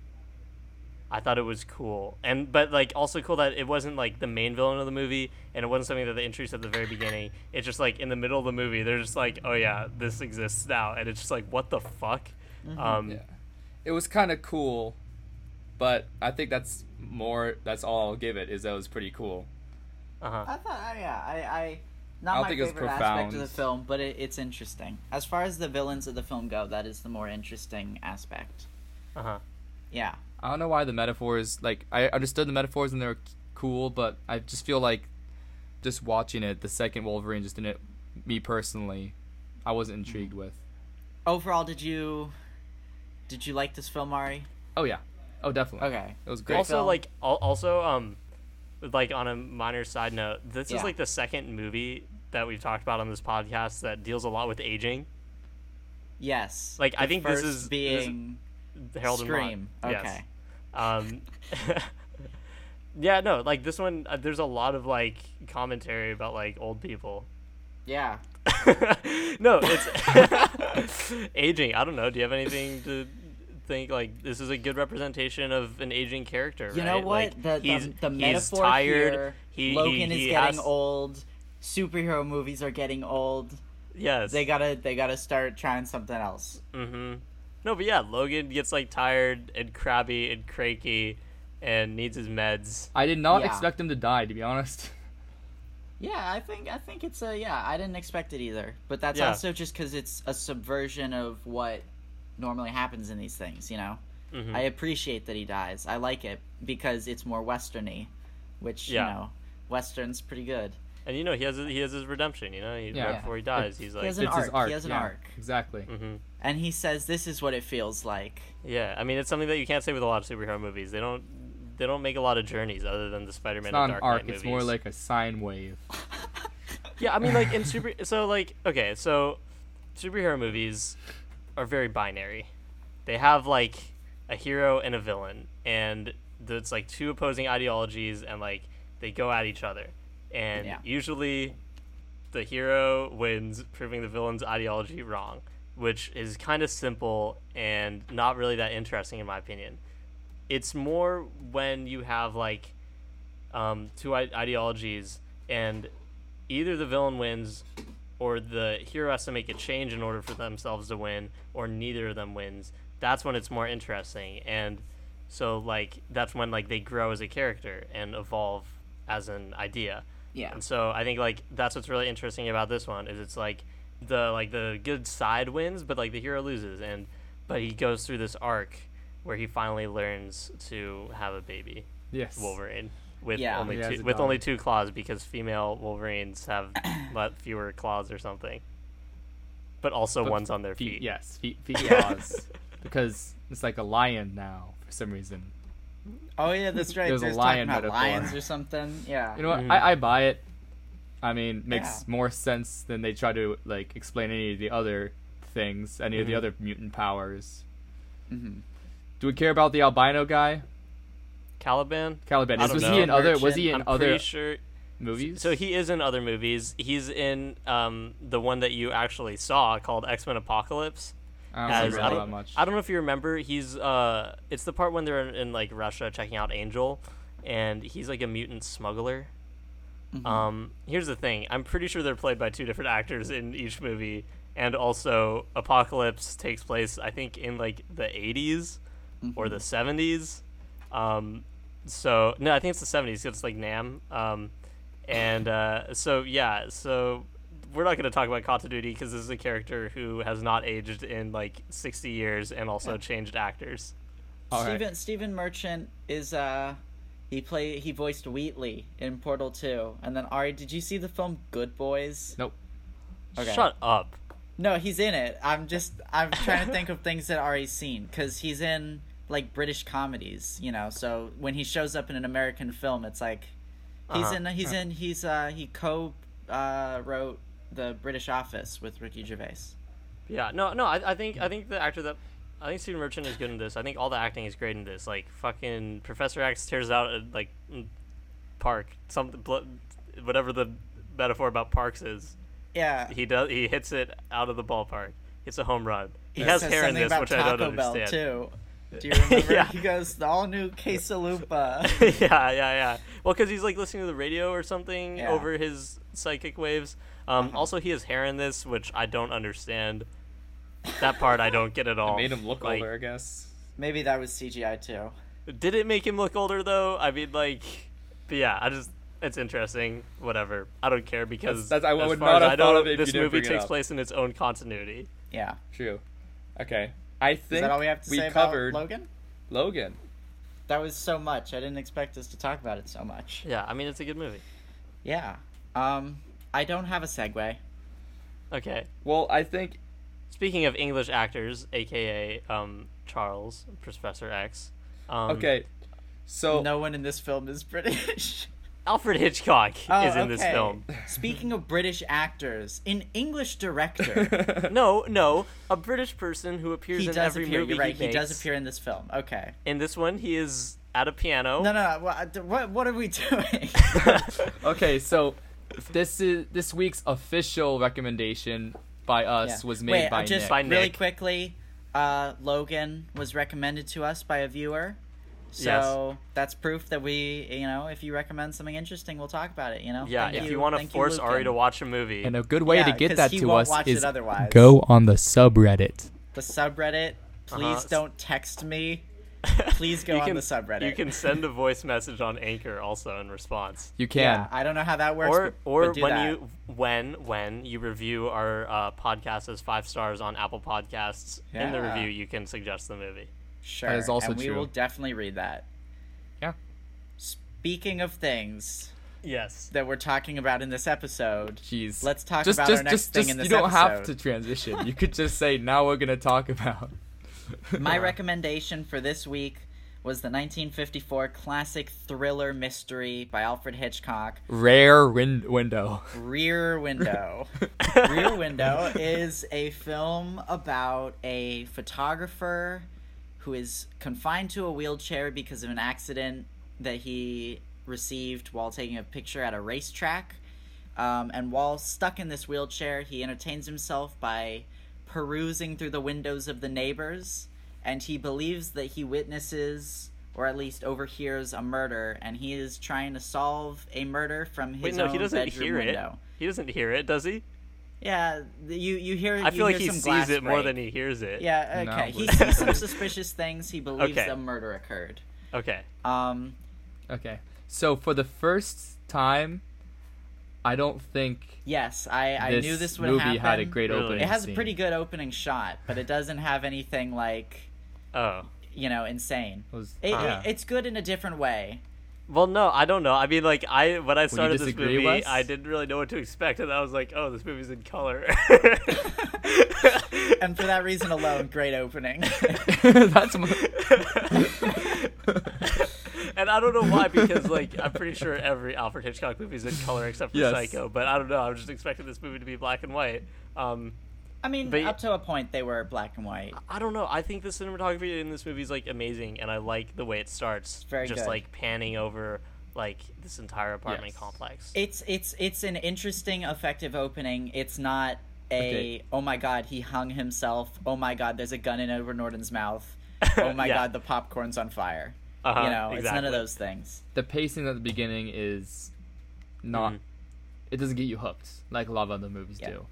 I thought it was cool, and but like also cool that it wasn't like the main villain of the movie, and it wasn't something that they introduced at the very beginning. It's just like in the middle of the movie, they're just like, oh yeah, this exists now, and it's just like, what the fuck? Um, Yeah. It was kind of cool, but I think that's more. That's all I'll give it. Is that it was pretty cool. uh-huh. I thought, uh, yeah, I, I not I don't my think it was favorite aspect of the film, but it, it's interesting. As far as the villains of the film go, that is the more interesting aspect. Uh-huh. Yeah, I don't know why the metaphors. Like I understood the metaphors and they were cool, but I just feel like just watching it, the second Wolverine just didn't. Me personally, I wasn't intrigued with. overall, did you did you like this film, Ari? Oh yeah. Oh definitely. Okay, It was great. also film. like also um like on a minor side note this Yeah. is like the second movie that we've talked about on this podcast that deals a lot with aging yes. Like, I The think this first is- this- being harold Scream. and Maude. Okay, yes. um [laughs] yeah no like this one uh, there's a lot of like commentary about like old people yeah. [laughs] no it's [laughs] aging i don't know do you have anything to think like this is a good representation of an aging character You know what? Like, the, the the he's metaphor tired here. he, Logan he, is he getting has- old. Superhero movies are getting old. yes They gotta they gotta start trying something else. Mm-hmm. No, but yeah, Logan gets like tired and crabby and cranky, and needs his meds. I did not Yeah. expect him to die. To be honest. [laughs] Yeah, I think I think it's a yeah. I didn't expect it either, but that's Yeah. also just because it's a subversion of what normally happens in these things. You know, Mhm. I appreciate that he dies. I like it because it's more westerny, which Yeah. you know, westerns pretty good. And you know he has he has his redemption. You know, he, Yeah. right before he dies, he's like, has an it's his arc. arc. He has an yeah, arc. Exactly. hmm And he says, "This is what it feels like." yeah. I mean, it's something that you can't say with a lot of superhero movies. They don't they don't make a lot of journeys other than the Spider-Man It's not and an Dark arc. Knight It's movies. more like a sine wave. [laughs] yeah. I mean, like in super. So like okay, so superhero movies are very binary. They have like a hero and a villain, and it's like two opposing ideologies and like they go at each other, and Yeah. usually the hero wins, proving the villain's ideology wrong, which is kind of simple and not really that interesting in my opinion. It's more when you have like um, two I- ideologies and either the villain wins or the hero has to make a change in order for themselves to win or neither of them wins that's when it's more interesting and so like that's when like they grow as a character and evolve as an idea Yeah. and so i think like that's what's really interesting about this one is it's like the like the good side wins but like the hero loses and but he goes through this arc where he finally learns to have a baby Yes. wolverine with Yeah. only two with dog. only two claws because female wolverines have [coughs] lot fewer claws or something but also But one's on their Feet, feet yes, feet, [laughs] feet Yeah. claws. because it's like a lion now for some reason. Oh yeah, that's right. There's a lion talking about metaphor. lions or something. Yeah. You know what? Mhm. I, I buy it. I mean, makes Yeah. more sense than they try to like explain any of the other things, any of the Mhm. other mutant powers. Mhm. Do we care about the albino guy, caliban Caliban? Is, was know. he in other? Was he in i'm other sure movies? so he is in other movies he's in um the one that you actually saw called x-men apocalypse I don't as remember I that don't, much. I don't know if you remember he's uh it's the part when they're in, in like Russia checking out Angel and he's like a mutant smuggler. Mhm. Um here's the thing. I'm pretty sure they're played by two different actors in each movie and also Apocalypse takes place I think in like the 80s or the 70s. Um so no, I think it's the 70s. It's like Nam. Um and uh so yeah, so we're not going to talk about continuity because this is a character who has not aged in like 60 years and also Yeah. changed actors. All right. Stephen Stephen Merchant is uh he played. he voiced Wheatley in Portal 2. And then Ari, did you see the film Good Boys? Nope. Okay. Shut up. No, he's in it. I'm just I'm trying to think of things that Ari's seen cuz he's in like British comedies, you know. So when he shows up in an American film, it's like he's Uh-huh. in he's in he's uh he co uh wrote The British Office with Ricky Gervais. Yeah, no, no. I, I think I think the actor that I think Stephen Merchant is good in this. I think all the acting is great in this. Like fucking Professor X tears out uh, like Park something whatever the metaphor about Parks is. Yeah. He does he hits it out of the ballpark. It's a home run. He He has hair in this, which I don't Bell, understand. too. [laughs] Do you remember? Yeah. He goes, the all new quesalupa. [laughs] yeah, yeah, yeah. Well, because he's like listening to the radio or something Yeah. over his psychic waves. Um, Uh-huh. Also, he has hair in this, which I don't understand. That part I don't get at all. It made him look Like, older, I guess. Maybe that was CGI too. Did it make him look older though? I mean, like, but yeah, I just it's interesting. Whatever, I don't care because That's- that's- I as would far not as have I thought of it this movie bring it takes place in its own continuity. Yeah. True. Okay. I Is think that all we have to we say covered about Logan? Logan. That was so much. I didn't expect us to talk about it so much. Yeah, I mean, it's a good movie. Yeah. Um, I don't have a segue. Okay. Well, I think Speaking of English actors, aka um, Charles, Professor X. Um, okay. So No one in this film is [laughs] British. Alfred Hitchcock Oh, is in this film. Speaking of British actors, an English director. [laughs] No, no, a British person who appears he in does every appear. movie You're right. he, He, does appear in this film. Okay. In this one, he is at a piano. No, no. no what, what? What are we [laughs] doing? okay, so this is this week's official recommendation by us Yeah. was made Wait, by just Nick. By really quickly. Uh, Logan was recommended to us by a viewer. So that's proof that we, you know, if you recommend something interesting, we'll talk about it. You know. Yeah, Thank if you, want to thank force Ari to watch a movie, and a good way to get that to us is otherwise. go on the subreddit. the subreddit. Please Uh-huh. don't text me. [laughs] Please go you on can, the subreddit. You can send a voice message on Anchor also in response. You can. Yeah, I don't know how that works. or but, or but do when that. you when when you review our uh, podcast as five stars on Apple Podcasts in the review, you can suggest the movie. sure, That is also and we true. will definitely read that. Yeah. Speaking of things Yes. that we're talking about in this episode, Jeez. Let's talk just, about just, our next just, thing just, in this You don't have to transition. You could just say, now we're going to talk about. My recommendation for this week was the 1954 classic thriller mystery by Alfred Hitchcock, Rare win- window. Rear Window. [laughs] Rear Window is a film about a photographer who is confined to a wheelchair because of an accident that he received while taking a picture at a racetrack. Um, and while stuck in this wheelchair, he entertains himself by perusing through the windows of the neighbors, and he believes that he witnesses or at least overhears a murder, and he is trying to solve a murder from his Wait, no, own he doesn't bedroom hear window. it. He doesn't hear it, does he? Yeah, you you hear. I feel like he sees glass it more than he hears it. Yeah, No, okay. he sees some suspicious things. He believes Okay. a murder occurred. Okay. Um, Okay. So for the first time, I don't think yes, I, I this knew this would movie happen. had a great Really? opening. It has a scene. pretty good opening shot, but it doesn't have anything like Oh. you know insane. It was- It, yeah. it, ah. it's good in a different way. Well, no, I don't know. I mean, like, I when I started this movie, Wes? I didn't really know what to expect, and I was like, "Oh, this movie's in color." [laughs] And for that reason alone, great opening. [laughs] That's my... [laughs] and I don't know why, because like I'm pretty sure every Alfred Hitchcock movie is in color except for Yes. Psycho. But I don't know. I'm just expecting this movie to be black and white. Um, I mean, But- up to a point, they were black and white. I don't know. I think the cinematography in this movie is like amazing, and I like the way it starts. very just good. like panning over like this entire apartment Yes. complex. It's it's it's an interesting, effective opening. It's not a Okay. oh my god he hung himself. Oh my god, there's a gun in Edward Norton's mouth. [laughs] Oh my Yeah. god, the popcorn's on fire. Uh-huh, you know, it's none of those things. the pacing at the beginning is not. Mhm. It doesn't get you hooked like a lot of other movies Yeah. do.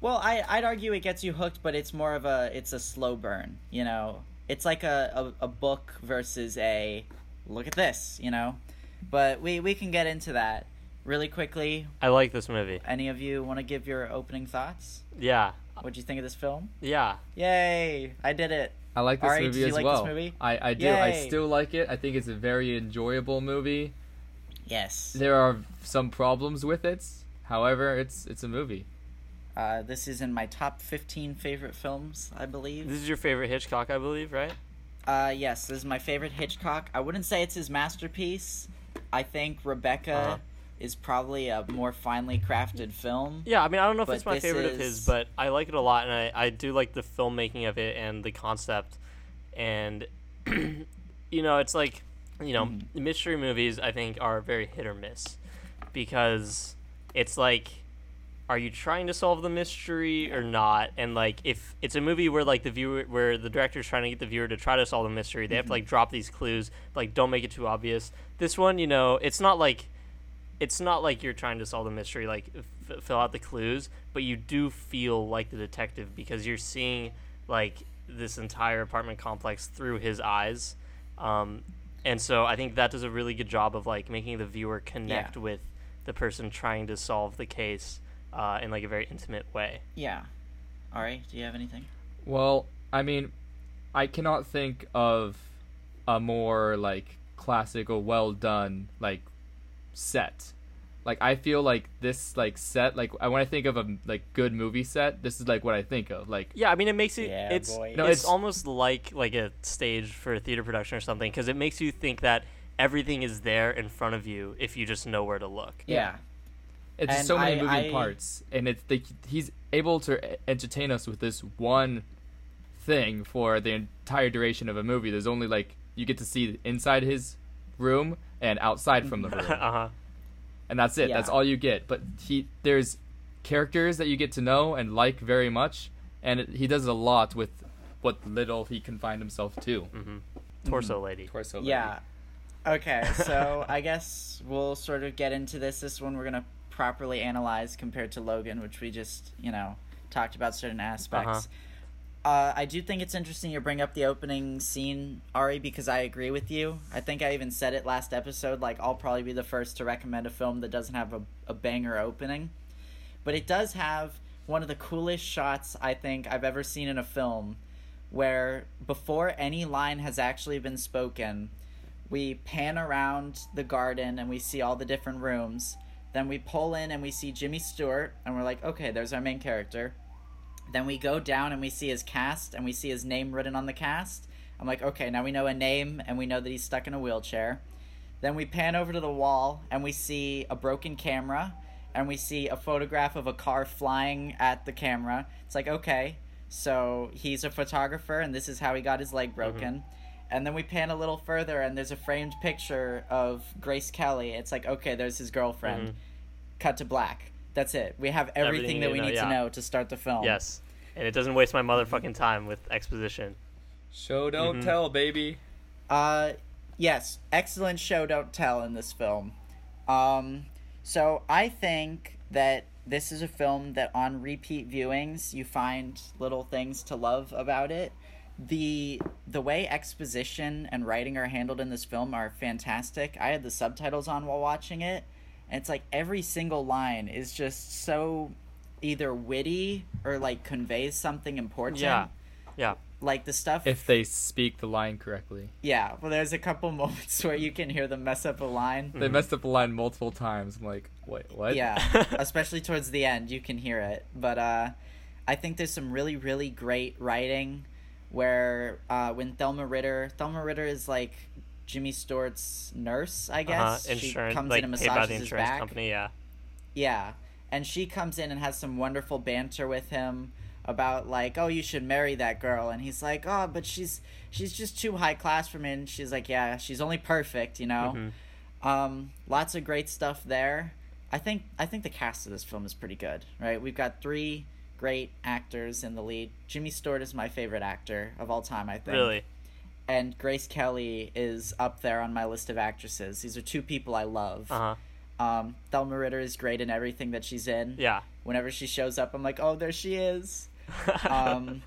Well, I I'd argue it gets you hooked, but it's more of a it's a slow burn. You know, it's like a a, a book versus a look at this. You know, but we we can get into that really quickly. I like this movie. Any of you want to give your opening thoughts? Yeah, What'd you think of this film? yeah. Yay! I did it. I like this Ari, movie did you as like well. this movie? I I do. I still like it. I think it's a very enjoyable movie. Yes. There are some problems with it. However, it's it's a movie. Uh, this is in my top 15 favorite films, I believe. This is your favorite Hitchcock, I believe, right? Uh, yes, this is my favorite Hitchcock. I wouldn't say it's his masterpiece. I think Rebecca Uh-huh. Is probably a more finely crafted film. Yeah, I mean, I don't know if it's my favorite of his, but I like it a lot, and I, I do like the filmmaking of it and the concept. And, [clears throat] you know, it's like, you know, Mm-hmm. mystery movies, I think, are very hit or miss because it's like, are you trying to solve the mystery or not? And, like, if it's a movie where, like, the viewer, where the director's trying to get the viewer to try to solve the mystery, they have to, like, drop these clues, like, don't make it too obvious. This one, you know, it's not like it's not like you're trying to solve the mystery like f- fill out the clues but you do feel like the detective because you're seeing like this entire apartment complex through his eyes um, and so i think that does a really good job of like making the viewer connect Yeah. with the person trying to solve the case uh, in like a very intimate way Yeah. Ari, do you have anything? Well, I mean, I cannot think of a more like classic or well done like set. Like I feel like this like set like I when I think of a like good movie set, this is like what I think of. Like yeah i mean it makes it Yeah, it's boy. No, it's, it's- almost like like a stage for a theater production or something because it makes you think that everything is there in front of you if you just know where to look Yeah. it's And so many I- moving I- parts, and it's like he's able to entertain us with this one thing for the entire duration of a movie. There's only like you get to see inside his room and outside from the [laughs] room. uh-huh and that's it. That's all you get. But he there's characters that you get to know and like very much, and it, he does a lot with what little he confined himself to. hmm torso lady Torso lady. Yeah. Okay, [laughs] so I guess we'll sort of get into this. This one we're gonna properly analyze compared to Logan, which we just you know talked about certain aspects. Uh I do think it's interesting you bring up the opening scene, Ari, because I agree with you. I think I even said it last episode. Like I'll probably be the first to recommend a film that doesn't have a, a banger opening, but it does have one of the coolest shots I think I've ever seen in a film, where before any line has actually been spoken we pan around the garden and we see all the different rooms. Then we pull in and we see Jimmy Stewart, and we're like, okay, there's our main character. Then we go down and we see his cast, and we see his name written on the cast. I'm like, okay, now we know a name, and we know that he's stuck in a wheelchair. Then we pan over to the wall, and we see a broken camera, and we see a photograph of a car flying at the camera. It's like, okay, So he's a photographer, and this is how he got his Mm-hmm. leg broken. And then we pan a little further, and there's a framed picture of Grace Kelly. It's like, okay, there's his girlfriend. Mhm. Cut to black. That's it. We have everything, Everything that we know, need yeah. to know to start the film. Yes, and it doesn't waste my motherfucking time with exposition. Show don't Mhm. tell, baby. Uh, yes, excellent show don't tell in this film. Um, so I think that this is a film that on repeat viewings you find little things to love about it. The the way exposition and writing are handled in this film are fantastic. I had the subtitles on while watching it, and it's like every single line is just so either witty or like conveys something important. Yeah, yeah. Like the stuff If they speak the line correctly. yeah, well, there's a couple [laughs] moments where you can hear them mess up a line. They messed up a line multiple times. I'm like, wait, what? Yeah, [laughs] especially towards the end, you can hear it. But uh, I think there's some really, really great writing where uh, when Thelma Ritter, Thelma Ritter is like Jimmy Stewart's nurse, I Uh-huh. guess. Insurance, she comes like in and paid by massages the his insurance back. company. Yeah. Yeah. And she comes in and has some wonderful banter with him about like, oh, you should marry that girl, and he's like, oh, but she's she's just too high class for me. And she's like, yeah, she's only perfect, you know. Mhm. Um, lots of great stuff there. I think I think the cast of this film is pretty good, right? We've got three great actors in the lead. Jimmy Stewart is my favorite actor of all time, I think. Really. And Grace Kelly is up there on my list of actresses. These are two people I love. Uh huh. Um, Thelma Ritter is great in everything that she's in. Yeah. Whenever she shows up, I'm like, oh, there she is. [laughs] Um,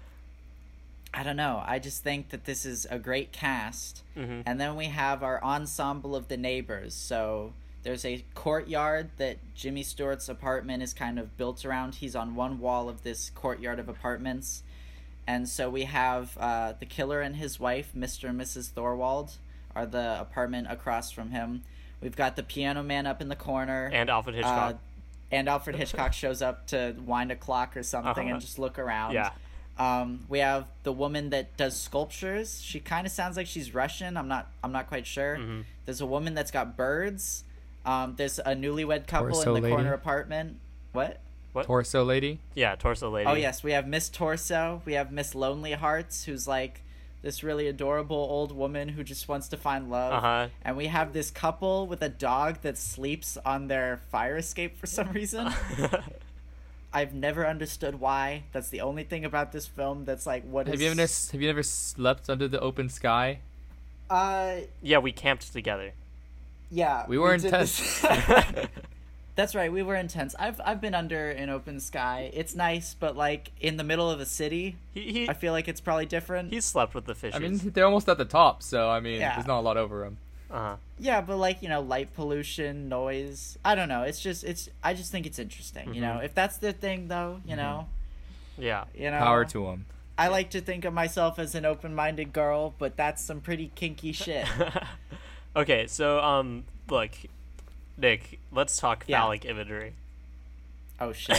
I don't know. I just think that this is a great cast. Mhm. And then we have our ensemble of the neighbors. So there's a courtyard that Jimmy Stewart's apartment is kind of built around. He's on one wall of this courtyard of apartments. And so we have uh, the killer and his wife, Mr. and Mrs. Thorwald, are the apartment across from him. We've got the piano man up in the corner. and Alfred Hitchcock. Uh, and Alfred Hitchcock shows up to wind a clock or something Uh-huh. and just look around. yeah. Um, we have the woman that does sculptures. She kind of sounds like she's Russian. I'm not. I'm not quite sure. Mhm. There's a woman that's got birds. Um, there's a newlywed couple Torso in the corner apartment. What? What? Torso lady. Yeah. Torso lady. Oh yes, we have Miss Torso. We have Miss Lonely Hearts, who's like this really adorable old woman who just wants to find love. Uh huh. And we have this couple with a dog that sleeps on their fire escape for some reason. [laughs] I've never understood why. That's the only thing about this film that's like what Have you ever have you ever slept under the open sky? Uh yeah. We camped together. yeah. We were did intense. this- [laughs] [laughs] That's right, we were intense. I've I've been under an open sky. It's nice, but like in the middle of a city, He he I feel like it's probably different. he slept with the fishes. I mean, they're almost at the top, so I mean, Yeah. there's not a lot over them. uh huh. Yeah, but like, you know, light pollution, noise. I don't know. It's just it's I just think it's interesting, you know. Mhm. If that's the thing though, you know, Yeah. you know. Power to them. I like to think of myself as an open-minded girl, but that's some pretty kinky shit. [laughs] okay, so um, look, Nick, let's talk Yeah. phallic imagery. Oh [laughs] shit.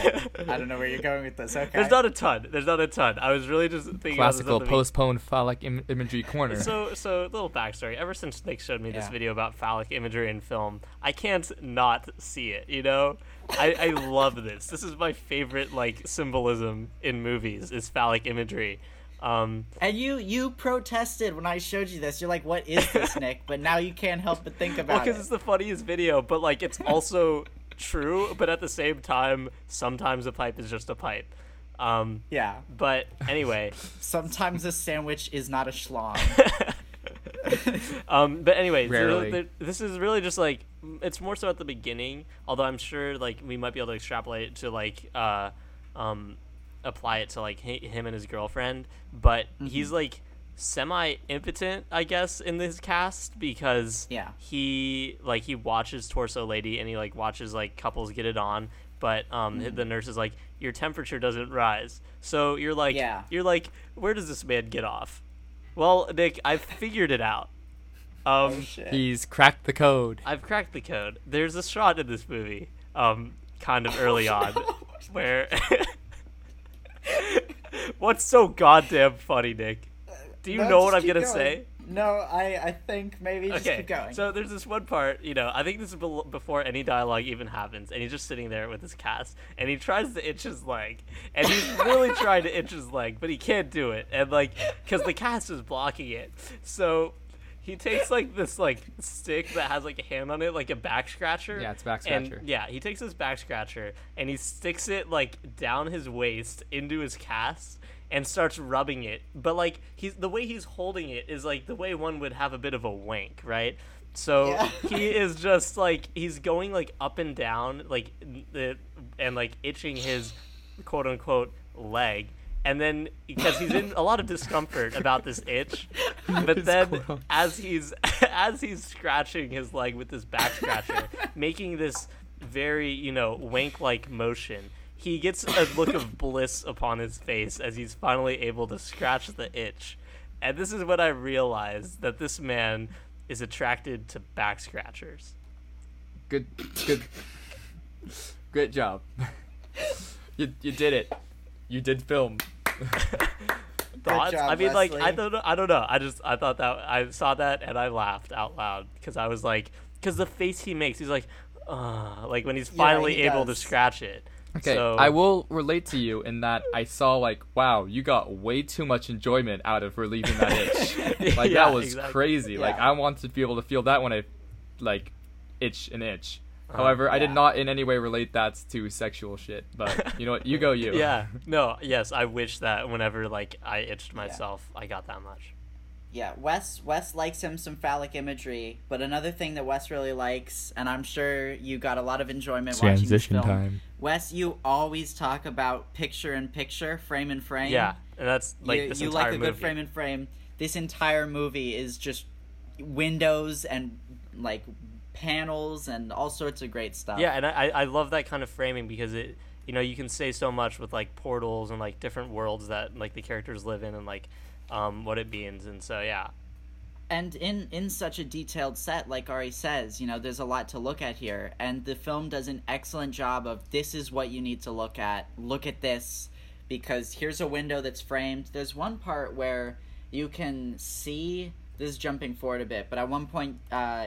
I don't know where you're going with this. Okay. There's not a ton. There's not a ton. I was really just thinking Classical about this at the postponed phallic Im- imagery corner. So, so little backstory. Ever since Nick showed me this video about phallic imagery in film, I can't not see it. You know, I, I love this. This is my favorite like symbolism in movies is phallic imagery. Um, And you you protested when I showed you this. You're like, "What is this, Nick?" But now you can't help but think well, it. because it's the funniest video, but like it's also true. But at the same time, sometimes a pipe is just a pipe. Um, Yeah. but anyway, Sometimes a sandwich is not a schlong. [laughs] um, but anyway, so Rarely. the- this is really just like it's more so at the beginning. Although I'm sure like we might be able to extrapolate to like uh, um, apply it to like hi- him and his girlfriend. But Mm-hmm. he's like semi impotent, I guess, in this cast because Yeah. he like he watches Torso Lady and he like watches like couples get it on. But um, Mm-hmm. the nurse is like, your temperature doesn't rise. So you're like, Yeah. you're like, where does this man get off? Well, Nick, I've figured it out. [laughs] Um, Oh shit. He's cracked the code. I've cracked the code. There's a shot in this movie, um, kind of early on, [laughs] where. [laughs] [laughs] What's so goddamn funny, Nick? Do you No, know what I'm gonna going. say? No, I I think maybe just okay, keep going. so there's this one part, you know, I think this is bel- before any dialogue even happens, and he's just sitting there with his cast, and he tries to itch his leg, and he's really trying to itch his leg, but he can't do it, and like, because the cast is blocking it, so he takes like this like stick that has like a hand on it, like a back scratcher. Yeah, it's a back and, scratcher. yeah, he takes his back scratcher and he sticks it like down his waist into his cast and starts rubbing it. But like he's the way he's holding it is like the way one would have a bit of a wank, right? So Yeah. he is just like he's going like up and down like the and like itching his quote unquote leg. And then because he's in a lot of discomfort about this itch, [laughs] but then as he's [laughs] as he's scratching his leg with this back scratcher, making this very you know wank like motion, he gets a look of bliss upon his face as he's finally able to scratch the itch, and this is when I realized that this man is attracted to back scratchers. Good, good, great job. [laughs] you you did it. You did film. [laughs] Thoughts? job, I mean, like I don't know. I don't know. I just I thought that I saw that and I laughed out loud because I was like, because the face he makes, he's like, uh, like when he's finally he able to scratch it. Okay, So- I will relate to you in that I saw like, wow, you got way too much enjoyment out of relieving that itch. [laughs] like Yeah, that was exactly. crazy. Like I want to be able to feel that when I like itch an itch. Uh, However, I did not in any way relate that to sexual shit. But [laughs] you know what? You go, you. Yeah. No. Yes. I wish that whenever like I itched myself, I got that much. Yeah, Wes Wes likes him some phallic imagery, but another thing that Wes really likes, and I'm sure you got a lot of enjoyment watching this film. Time. Wes, you always talk about picture in picture, frame in frame. Yeah, and that's like you, this you entire like a movie. good frame in frame. This entire movie is just windows and like panels and all sorts of great stuff. Yeah, and I I love that kind of framing because it you know you can say so much with like portals and like different worlds that like the characters live in and like um what it means and so yeah. And in in such a detailed set like ari says you know there's a lot to look at here. And the film does an excellent job of this is what you need to look at. Look at this because here's a window that's framed. There's one part where you can see this is jumping forward a bit but at one point uh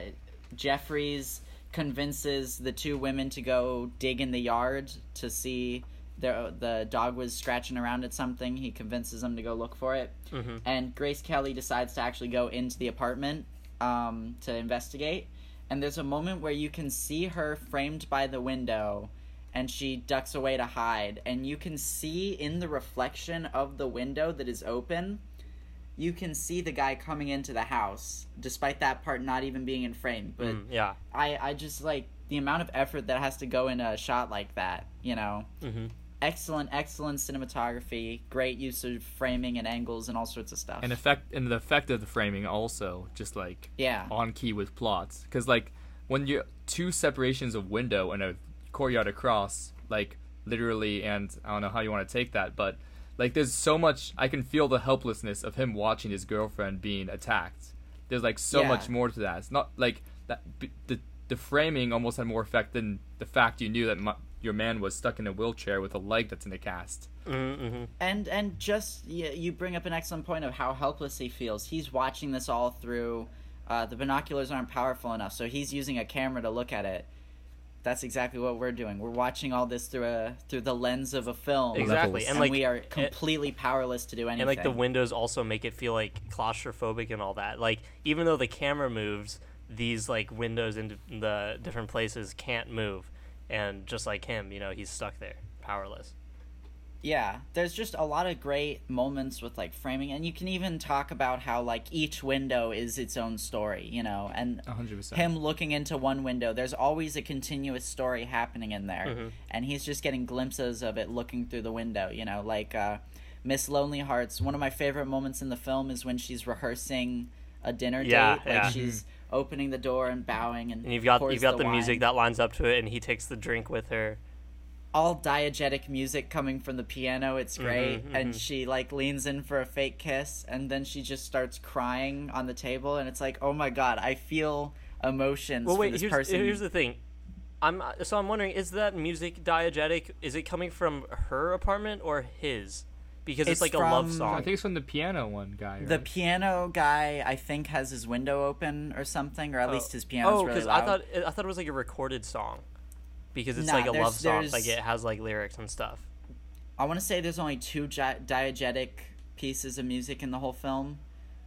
Jefferies convinces the two women to go dig in the yard to see the the dog was scratching around at something he convinces them to go look for it mm-hmm. and Grace Kelly decides to actually go into the apartment um, to investigate. And there's a moment where you can see her framed by the window, and she ducks away to hide. And you can see in the reflection of the window that is open, you can see the guy coming into the house, despite that part not even being in frame. But Mm, yeah I, I just like the amount of effort that has to go in a shot like that, you know? mm-hmm. Excellent, excellent cinematography, great use of framing and angles and all sorts of stuff. And effect and the effect of the framing also just like yeah. on key with plots because like when you two separations of window and a courtyard across like literally and i don't know how you want to take that but like there's so much i can feel the helplessness of him watching his girlfriend being attacked. There's like so Yeah. much more to that. It's not like that b- the the framing almost had more effect than the fact you knew that mu your man was stuck in a wheelchair with a leg that's in a cast. Mm-hmm. and and just you, you bring up an excellent point of how helpless he feels. He's watching this all through uh, the binoculars aren't powerful enough so he's using a camera to look at it that's exactly what we're doing. We're watching all this through a through the lens of a film. Exactly. Levels. and and like we are it- completely powerless to do anything and like the windows also make it feel like claustrophobic and all that. Like even though the camera moves these like windows in the different places can't move. And just like him you know he's stuck there powerless Yeah, there's just a lot of great moments with like framing, and you can even talk about how like each window is its own story, you know, and 100% him looking into one window, there's always a continuous story happening in there, Mhm. and he's just getting glimpses of it looking through the window, you know, like uh, Miss Lonely Hearts. One of my favorite moments in the film is when she's rehearsing a dinner Yeah, date, like yeah. she's opening the door and bowing, and, and you've got you've got the, wine. music that lines up to it and he takes the drink with her all diegetic music coming from the piano. It's great. Mhm, And mhm. she like leans in for a fake kiss and then she just starts crying on the table and it's like, "Oh my god, I feel emotions well for wait this here's, person." here's the thing i'm so i'm wondering is that music diegetic is it coming from her apartment or his because it's, It's like a love song. I think it's from the piano one guy. Right? The piano guy, I think, has his window open or something, or at least his piano's oh, really I thought I thought it was like a recorded song, because it's Nah, like a love song. Like it has like lyrics and stuff. I want to say there's only two gi- diegetic pieces of music in the whole film,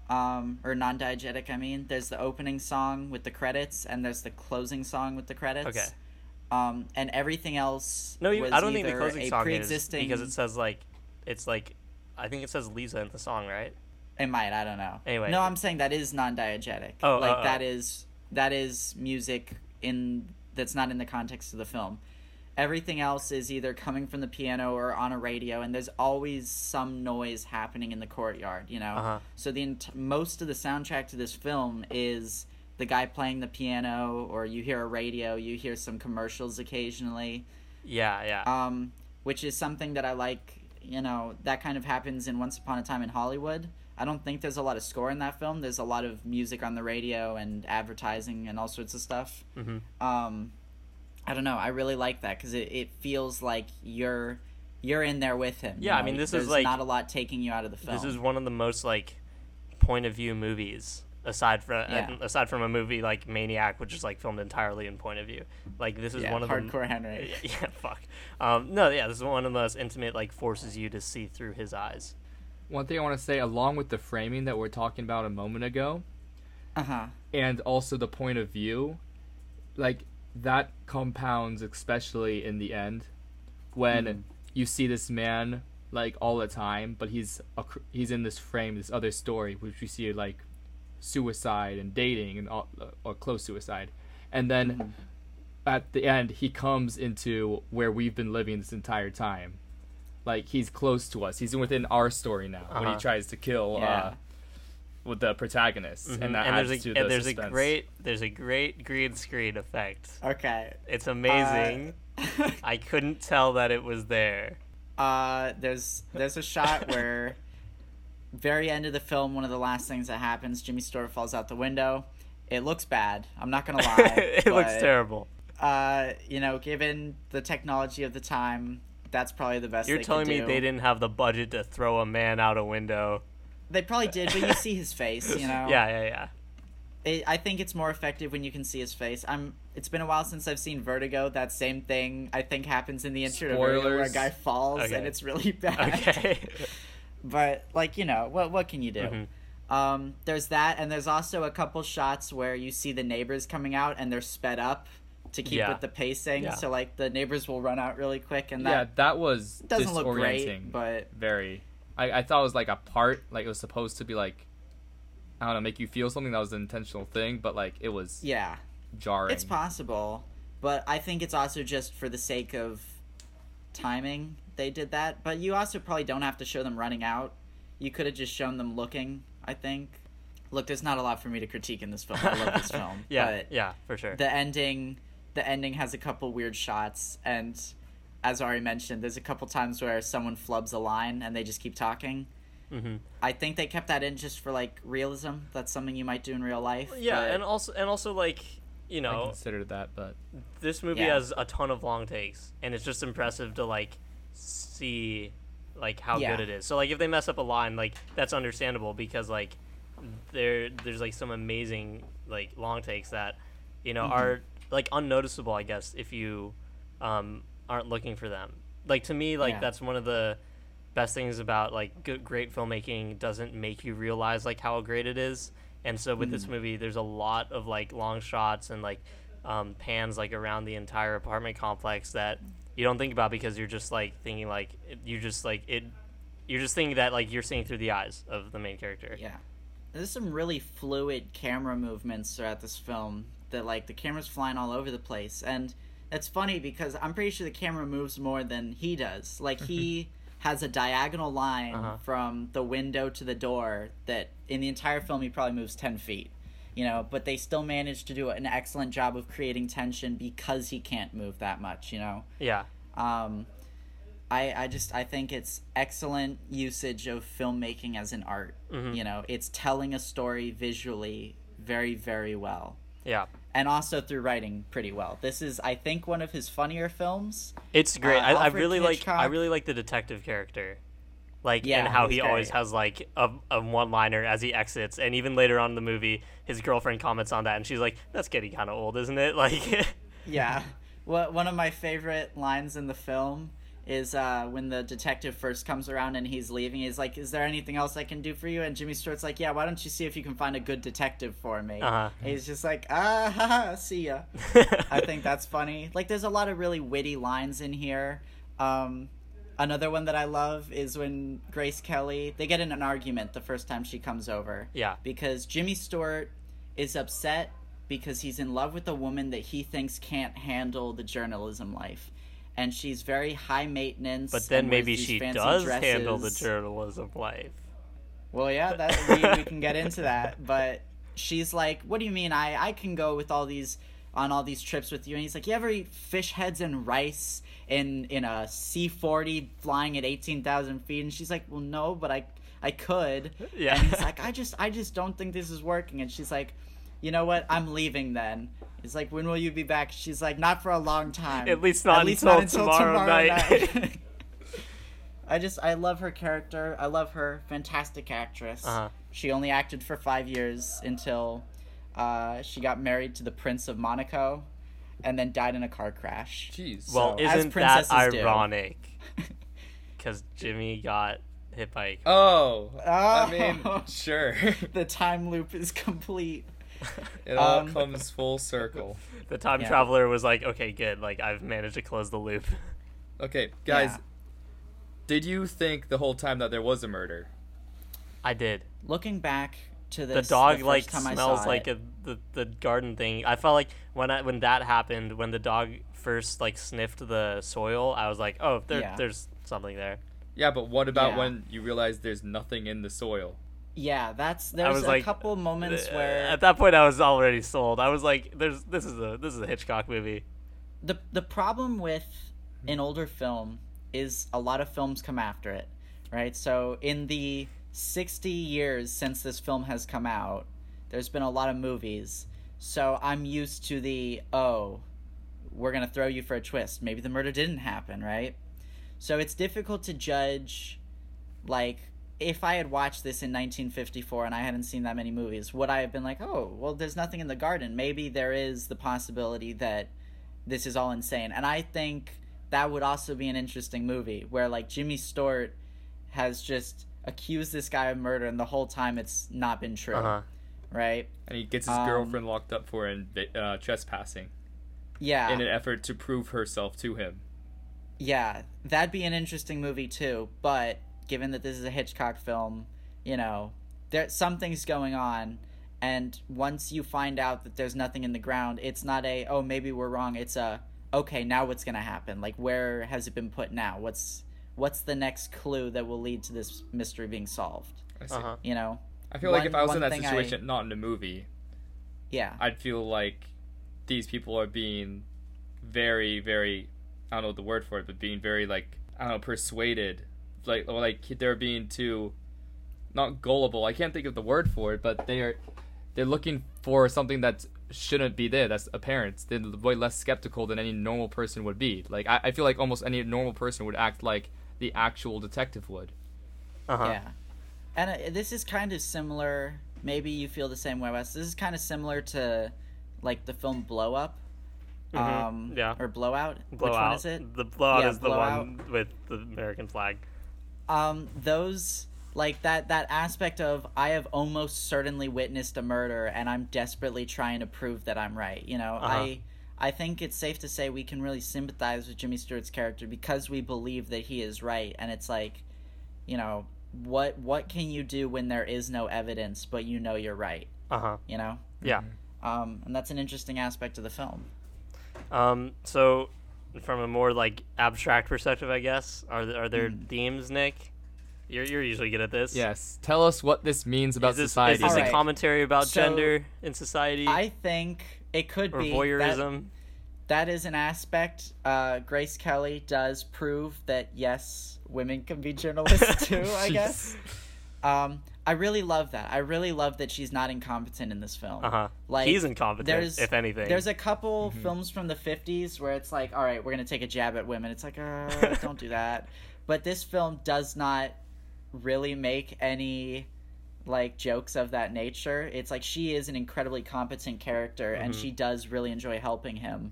um, or non-diegetic. I mean, there's the opening song with the credits, and there's the closing song with the credits. Okay. Um, and everything else. No, you, I don't think the closing song is pre-existing. because it says like, it's like, I think it says Lisa in the song, right? It might. I don't know. Anyway. No, I'm saying that is non-diegetic. Oh, like oh, oh. that is that is music in that's not in the context of the film. Everything else is either coming from the piano or on a radio, and there's always some noise happening in the courtyard. You know. Uh-huh. So the ent- most of the soundtrack to this film is the guy playing the piano, or you hear a radio, you hear some commercials occasionally Yeah, yeah. um, which is something that I like. You know, that kind of happens in Once Upon a Time in Hollywood. I don't think there's a lot of score in that film. There's a lot of music on the radio and advertising and all sorts of stuff. Mhm. Um, I don't know. I really like that because it, it feels like you're you're in there with him. you Yeah, I mean, this is like- not a lot taking you out of the film. This is one of the most like point of view movies aside from Yeah. aside from a movie like Maniac, which is like filmed entirely in point of view. Like this is yeah, one of the hardcore the Henry. yeah, [laughs] yeah, fuck. Um, no, yeah, this is one of the most intimate. Like forces you to see through his eyes. One thing I want to say, along with the framing that we're talking about a moment ago, Uh huh. and also the point of view, like that compounds especially in the end when Mhm. you see this man like all the time, but he's a, he's in this frame, this other story, which we see like suicide and dating and all, or close suicide, and then Mhm. at the end he comes into where we've been living this entire time. Like he's close to us. He's within our story now when he Uh-huh. tries to kill Yeah. uh, with the protagonist, Mhm. and that and adds there's a to the and there's suspense. a great there's a great green screen effect. Okay. It's amazing. Uh, [laughs] I couldn't tell that it was there. Uh, there's there's a shot where, [laughs] very end of the film, one of the last things that happens, Jimmy Stewart falls out the window. It looks bad. I'm not gonna [laughs] lie. it looks terrible. Uh, you know, given the technology of the time, that's probably the best. You're telling me do. they didn't have the budget to throw a man out a window? They probably did, but you see his face. You [laughs] know. Yeah, yeah, yeah. It, I think it's more effective when you can see his face. I'm. It's been a while since I've seen Vertigo. That same thing I think happens in the intro where a guy falls Okay. and it's really [laughs] bad. Okay. [laughs] but like you know, what what can you do? Mhm. Um, there's that, and there's also a couple shots where you see the neighbors coming out and they're sped up to keep Yeah. with the pacing. Yeah. So like the neighbors will run out really quick, and yeah, that that was doesn't look great. But very. I, I thought it was like a part, like it was supposed to be like, I don't know, make you feel something that was an intentional thing, but like it was yeah, jarring. it's possible. But I think it's also just for the sake of timing they did that. But you also probably don't have to show them running out. You could have just shown them looking. I think. Look, there's not a lot for me to critique in this film. I love this [laughs] film. yeah, yeah, for sure. the ending the ending has a couple weird shots and as Ari mentioned, there's a couple times where someone flubs a line and they just keep talking. hmm I think they kept that in just for like realism. That's something you might do in real life. Yeah, and also and also like you know I know considered that, but this movie Yeah. has a ton of long takes, and it's just impressive to like see like how Yeah. good it is. So like if they mess up a line, like that's understandable because like there there's like some amazing like long takes that you know Mhm. are like unnoticeable, I guess, if you um, aren't looking for them. Like to me, like Yeah. that's one of the best things about like good, great filmmaking doesn't make you realize like how great it is. And so with this Mhm. movie, there's a lot of like long shots and like um, pans like around the entire apartment complex that you don't think about because you're just like thinking like you're just like it. You're just thinking that like you're seeing through the eyes of the main character. Yeah. There's some really fluid camera movements throughout this film that like the camera's flying all over the place and it's funny because I'm pretty sure the camera moves more than he does. Like he has a diagonal line Uh-huh. from the window to the door that in the entire film he probably moves 10 feet. You know, but they still manage to do an excellent job of creating tension because he can't move that much, you know. Yeah. Um, I I just I think it's excellent usage of filmmaking as an art. Mhm. You know, it's telling a story visually very very well, Yeah. And also through writing pretty well. This is I think one of his funnier films. It's great. Uh, I, I really like I really like the detective character. like Yeah, and how he always has like a, a one liner as he exits and even later on in the movie his girlfriend comments on that and she's like that's getting kind of old isn't it [laughs] like Yeah. Well, one of my favorite lines in the film is uh, when the detective first comes around and he's leaving. He's like, "Is there anything else I can do for you?" And Jimmy Stewart's like, "Yeah, why don't you see if you can find a good detective for me?" Uh-huh. He's just like, "Ah, ha, ha, see ya." [laughs] I think that's funny. Like, there's a lot of really witty lines in here. Um, another one that I love is when Grace Kelly they get in an argument the first time she comes over. Yeah. Because Jimmy Stewart is upset because he's in love with a woman that he thinks can't handle the journalism life. And she's very high maintenance. but then maybe she does handle the journalism life Well, yeah, that we, we can get into that, [laughs] but she's like, "What do you mean? I I can go with all these on all these trips with you?" And he's like, "You ever eat fish heads and rice in in a C forty flying at eighteen thousand feet?" And she's like, "Well, no, but I I could." Yeah. And he's [laughs] like, "I just I just don't think this is working." And she's like, "You know what? I'm leaving then." He's like, "When will you be back?" She's like, "Not for a long time. At least not until tomorrow night." night." [laughs] [laughs] I just I love her character. I love her fantastic actress. Uh-huh. She only acted for five years until uh, she got married to the Prince of Monaco, and then died in a car crash. Jeez. well So, isn't that ironic [laughs] because jimmy got hit by a car. oh, I Oh. mean, sure. the time loop is complete. It [laughs] all Um, comes full circle. [laughs] the time Yeah. traveler was like okay good like i've managed to close the loop [laughs] Okay, guys, Yeah. did you think the whole time that there was a murder? i did Looking back to the this, dog first like time smells like a the, the garden thing i felt like when I, when that happened when the dog first like sniffed the soil i was like oh there, Yeah. there's something there Yeah, but what about Yeah. when you realize there's nothing in the soil? Yeah, that's there's was a like, couple moments uh, where at that point i was already sold i was like there's this is a this is a hitchcock movie the the problem with an older film is a lot of films come after it, right? So in the 60 years since this film has come out, there's been a lot of movies. So I'm used to the oh, we're going to throw you for a twist. Maybe the murder didn't happen, right? So it's difficult to judge like if I had watched this in 1954 and I hadn't seen that many movies, would I have been like, "Oh, well there's nothing in the garden. Maybe there is the possibility that this is all insane. And I think that would also be an interesting movie where like Jimmy Stewart has just accused this guy of murder and the whole time it's not been true. uh-huh Right? And he gets his Um, girlfriend locked up for inv- uh, trespassing Yeah. in an effort to prove herself to him. Yeah. That'd be an interesting movie too, but given that this is a Hitchcock film, you know, there something's going on and once you find out that there's nothing in the ground, it's not a oh maybe we're wrong, it's a okay, now what's going to happen? Like where has it been put now? What's what's the next clue that will lead to this mystery being solved? Uh-huh You know? I feel like if I was in that thing I- situation, not in a movie, Yeah. I'd feel like these people are being very, very, I don't know the word for it, but being very like I don't know persuaded, like or like they're being too, not gullible. I can't think of the word for it, but they are, they're looking for something that shouldn't be there. That's apparent. They're way less skeptical than any normal person would be. Like I, I feel like almost any normal person would act like the actual detective would. uh-huh Yeah. And uh, this is kind of similar. Maybe you feel the same way, Wes. This is kind of similar to, like the film Blow Up, Mm-hmm. um, Yeah. or Blowout. blowout Which one is it? the blowout Yeah, is the Blowout. one with the american flag Um, those like that that aspect of I have almost certainly witnessed a murder, and I'm desperately trying to prove that I'm right. You know, Uh-huh. I. I think it's safe to say we can really sympathize with Jimmy Stewart's character because we believe that he is right, and it's like, you know, what what can you do when there is no evidence, but you know you're right? uh-huh you know yeah um, and that's an interesting aspect of the film Um, so, from a more like abstract perspective, I guess, are there, are there Hmm. themes, Nick? You're you're usually good at this. Yes. Tell us what this means about Is this, society. is this Alright. a commentary about So, gender in society i think it could or be voyeurism? that, that is an aspect uh, grace kelly does prove that yes women can be journalists [laughs] too i guess um, i really love that i really love that she's not incompetent in this film Uh huh. like He's incompetent, there's if anything. there's a couple films from the 50s where it's like all right we're gonna take a jab at women it's like uh, [laughs] don't do that but this film does not really make any like jokes of that nature. It's like she is an incredibly competent character and Mm-hmm. she does really enjoy helping him.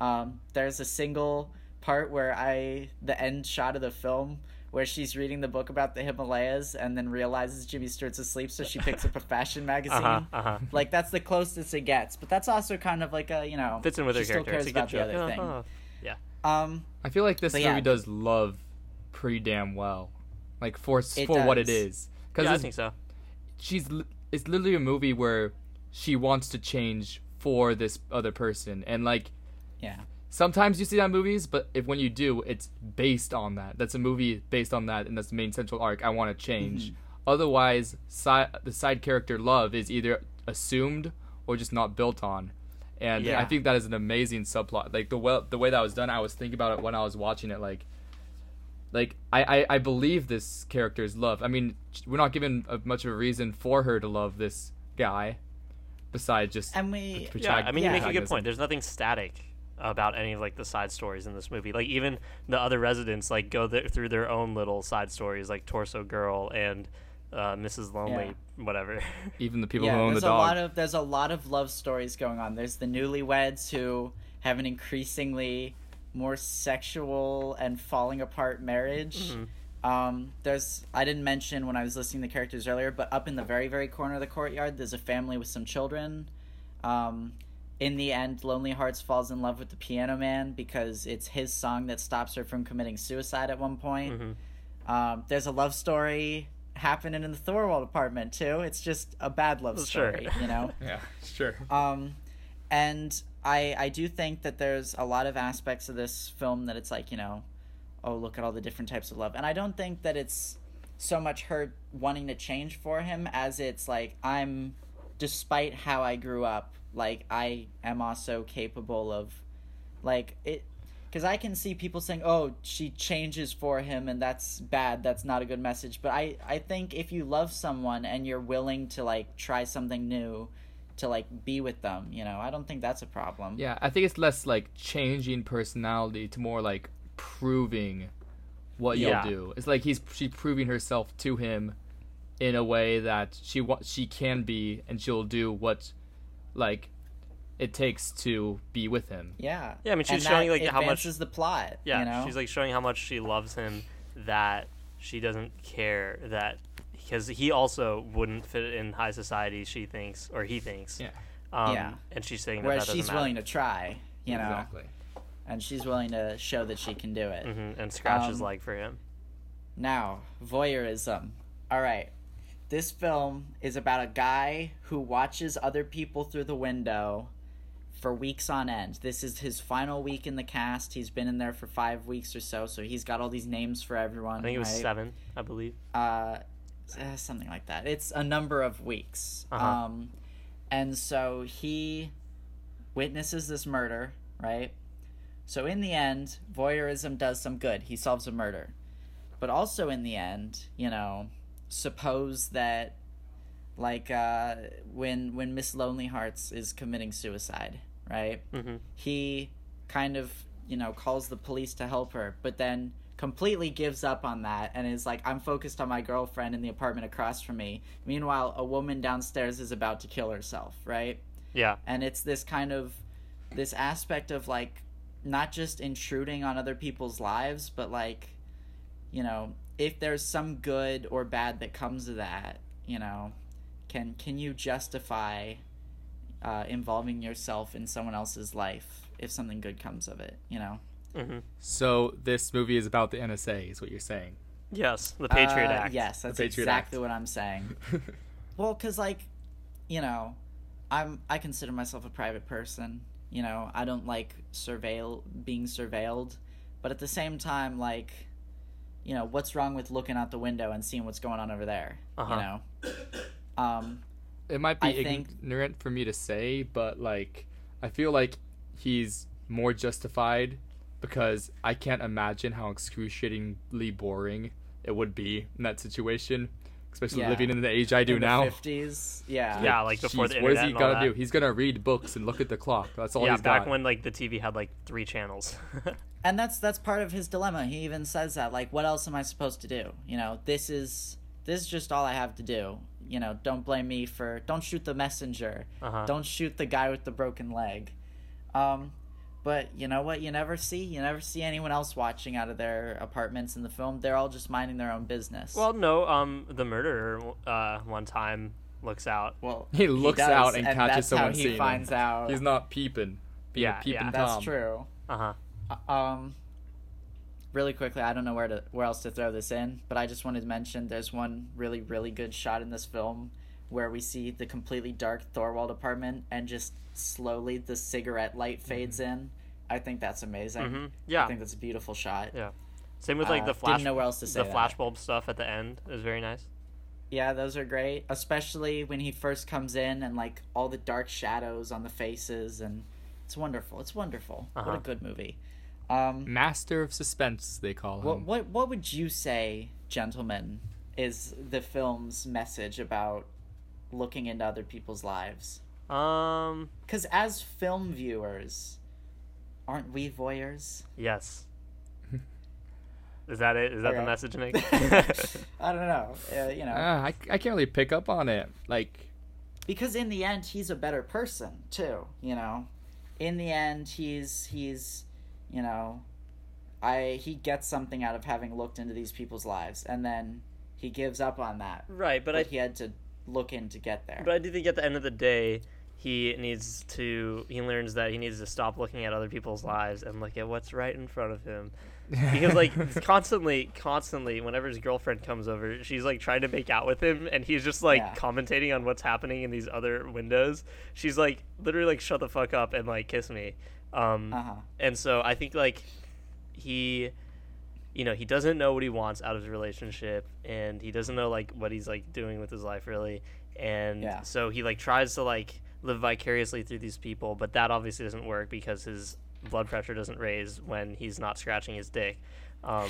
Um, there's a single part where I the end shot of the film where she's reading the book about the Himalayas and then realizes Jimmy Stewart's asleep, so she picks up a fashion [laughs] magazine. Uh-huh, uh-huh. Like that's the closest it gets, but that's also kind of like a you know Fits in with she her still character. cares It's a about good the other thing. Uh-huh. Yeah. Um, I feel like this movie yeah. does love pretty damn well, like for It for what it is. Because Yeah, I think so. she's it's literally a movie where she wants to change for this other person, and like yeah, sometimes you see that in movies, but if when you do, it's based on that. That's a movie based on that, and that's the main central arc. I want to change. Mm-hmm. Otherwise, si- the side character love is either assumed or just not built on. And Yeah. I think that is an amazing subplot. Like the way the way that was done, I was thinking about it when I was watching it. Like, like I I, I believe this character's love. I mean, we're not given a, much of a reason for her to love this guy, besides just and we the Yeah, I mean, you Yeah. make a good point. There's nothing static about any of like the side stories in this movie. Like even the other residents like go th- through their own little side stories, like Torso Girl and uh, Mrs. Lonely, whatever. [laughs] Even the people yeah, who own the dog. there's a lot of there's a lot of love stories going on. There's the newlyweds who have an increasingly more sexual and falling apart marriage. Mm-hmm. Um, there's I didn't mention when I was listing the characters earlier, but up in the very very corner of the courtyard, there's a family with some children. Um, in the end, Lonely Hearts falls in love with the Piano Man because it's his song that stops her from committing suicide at one point. Mhm. Um, there's a love story happening in the Thorwald apartment too. It's just a bad love Well, sure. story, you know. [laughs] yeah, sure. Um, and I I do think that there's a lot of aspects of this film that it's like you know, oh look at all the different types of love, and I don't think that it's so much her wanting to change for him as it's like I'm, despite how I grew up, like I am also capable of, like it. Because I can see people saying, "Oh, she changes for him, and that's bad. That's not a good message." But I, I think if you love someone and you're willing to like try something new, to like be with them you know i don't think that's a problem Yeah, I think it's less like changing personality to more like proving what Yeah. you'll do. It's like he's she's proving herself to him in a way that she wa- she can be and she'll do what like it takes to be with him. yeah Yeah, I mean, she's And showing, that like, how much- is the plot Yeah, you know she's like showing how much she loves him that she doesn't care that because he also wouldn't fit in high society. She thinks or he thinks. Yeah. Um, Yeah. And she's saying that whereas that doesn't she's matter. willing to try you know Exactly. and she's willing to show that she can do it hmm and scratch his Um, leg for him. Now, voyeurism. All right. This film is about a guy who watches other people through the window for weeks on end. This is his final week in the cast. He's been in there for five weeks or so, so he's got all these names for everyone. I think it was right? seven, I believe. Uh, eh, something like that. It's a number of weeks. Uh-huh. Um, and so he witnesses this murder, right? So in the end, voyeurism does some good. He solves a murder. But also in the end, you know, suppose that like uh when when Miss Lonely Hearts is committing suicide, right? hmm he kind of you know calls the police to help her but then completely gives up on that and is like i'm focused on my girlfriend in the apartment across from me meanwhile a woman downstairs is about to kill herself right Yeah. and it's this kind of this aspect of like not just intruding on other people's lives but like you know if there's some good or bad that comes of that you know can can you justify uh, involving yourself in someone else's life if something good comes of it you know hmm So this movie is about the NSA, is what you're saying. Yes, the Patriot Uh, Act. yes that's exactly Act. what i'm saying [laughs] well because like you know i'm i consider myself a private person you know i don't like surveil being surveilled but at the same time like you know what's wrong with looking out the window and seeing what's going on over there Uh-huh. you know um it might be I think- ignorant for me to say, but like I feel like he's more justified because I can't imagine how excruciatingly boring it would be in that situation. Especially Yeah. living in the age I do in the now. 50s. Yeah. Yeah, like before the Jeez, what is he gonna do? He's gonna read books and look at the clock. That's all yeah, he's back got. when like the TV had like three channels. [laughs] and that's that's part of his dilemma he even says that like what else am i supposed to do you know this is this is just all i have to do you know don't blame me for don't shoot the messenger Uh-huh. don't shoot the guy with the broken leg um but you know what you never see you never see anyone else watching out of their apartments in the film they're all just minding their own business well, no, um, the murderer uh one time looks out. well He looks does, out and and catches that's someone how he seeing him. finds out He's not peeping. Being Yeah, a peeping yeah. that's true Uh huh. um really quickly i don't know where to where else to throw this in but i just wanted to mention there's one really really good shot in this film where we see the completely dark thorwald apartment and just slowly the cigarette light fades in i think that's amazing Mhm. Yeah. i think that's a beautiful shot Yeah. Same with like Uh, the flash. didn't know where else to say the that. flashbulb stuff at the end is very nice. yeah those are great especially when he first comes in and like all the dark shadows on the faces and it's wonderful it's wonderful what Uh-huh. a good movie um Master of suspense, they call him. What what what would you say, gentlemen, is the film's message about looking into other people's lives? Um. Because as film viewers, aren't we voyeurs? Yes. Is that it? Is that the message, Nick? [laughs] I don't know. Uh, you know, Ah, I, I can't really pick up on it. Like, because in the end, he's a better person too. You know, in the end, he's he's, you know, I he gets something out of having looked into these people's lives, and then he gives up on that. right, but But, I he had to look in to get there. But I do think at the end of the day, he needs to. He learns that he needs to stop looking at other people's lives and look at what's right in front of him. Because like [laughs] constantly, constantly, whenever his girlfriend comes over, she's like trying to make out with him, and he's just like Yeah. commentating on what's happening in these other windows. She's like literally like, "Shut the fuck up" and like kiss me. Um, uh huh. and so I think like he you know he doesn't know what he wants out of his relationship and he doesn't know like what he's like doing with his life really and Yeah. so he like tries to like live vicariously through these people but that obviously doesn't work because his blood pressure doesn't raise when he's not scratching his dick um,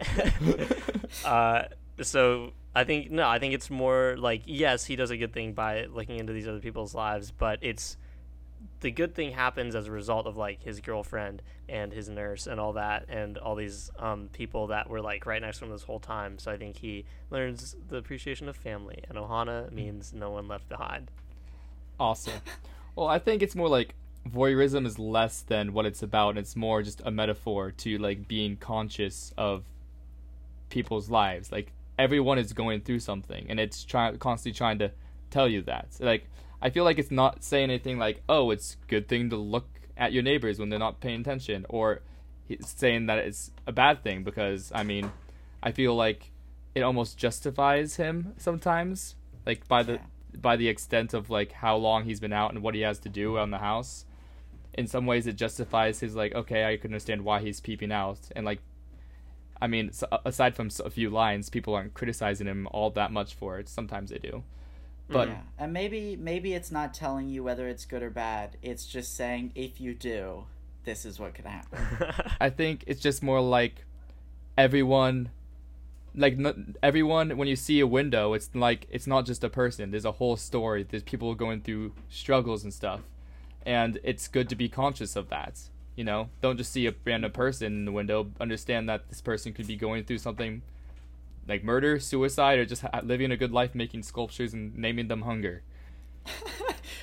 [laughs] uh, so I think no, I think it's more like yes, he does a good thing by looking into these other people's lives, but it's the good thing happens as a result of like his girlfriend and his nurse and all that and all these um, people that were like right next to him this whole time. So I think he learns the appreciation of family, and Ohana means no one left behind. awesome. [laughs] Well, I think it's more like voyeurism is less than what it's about. It's more just a metaphor to like being conscious of people's lives. Like everyone is going through something, and it's trying constantly trying to tell you that. Like I feel like it's not saying anything like, "Oh, it's a good thing to look at your neighbors when they're not paying attention," or saying that it's a bad thing because I mean, I feel like it almost justifies him sometimes, like by the by the extent of like how long he's been out and what he has to do around the house. In some ways, it justifies his like, okay, I can understand why he's peeping out, and like, I mean, aside from a few lines, people aren't criticizing him all that much for it. Sometimes they do, but yeah, and maybe maybe it's not telling you whether it's good or bad. It's just saying if you do, this is what could happen. [laughs] I think it's just more like everyone like n- everyone when you see a window it's like it's not just a person. There's a whole story. There's people going through struggles and stuff. And it's good to be conscious of that you know? Don't just see a random person in the window. Understand that this person could be going through something like murder suicide or just ha- living a good life making sculptures and naming them hunger [laughs]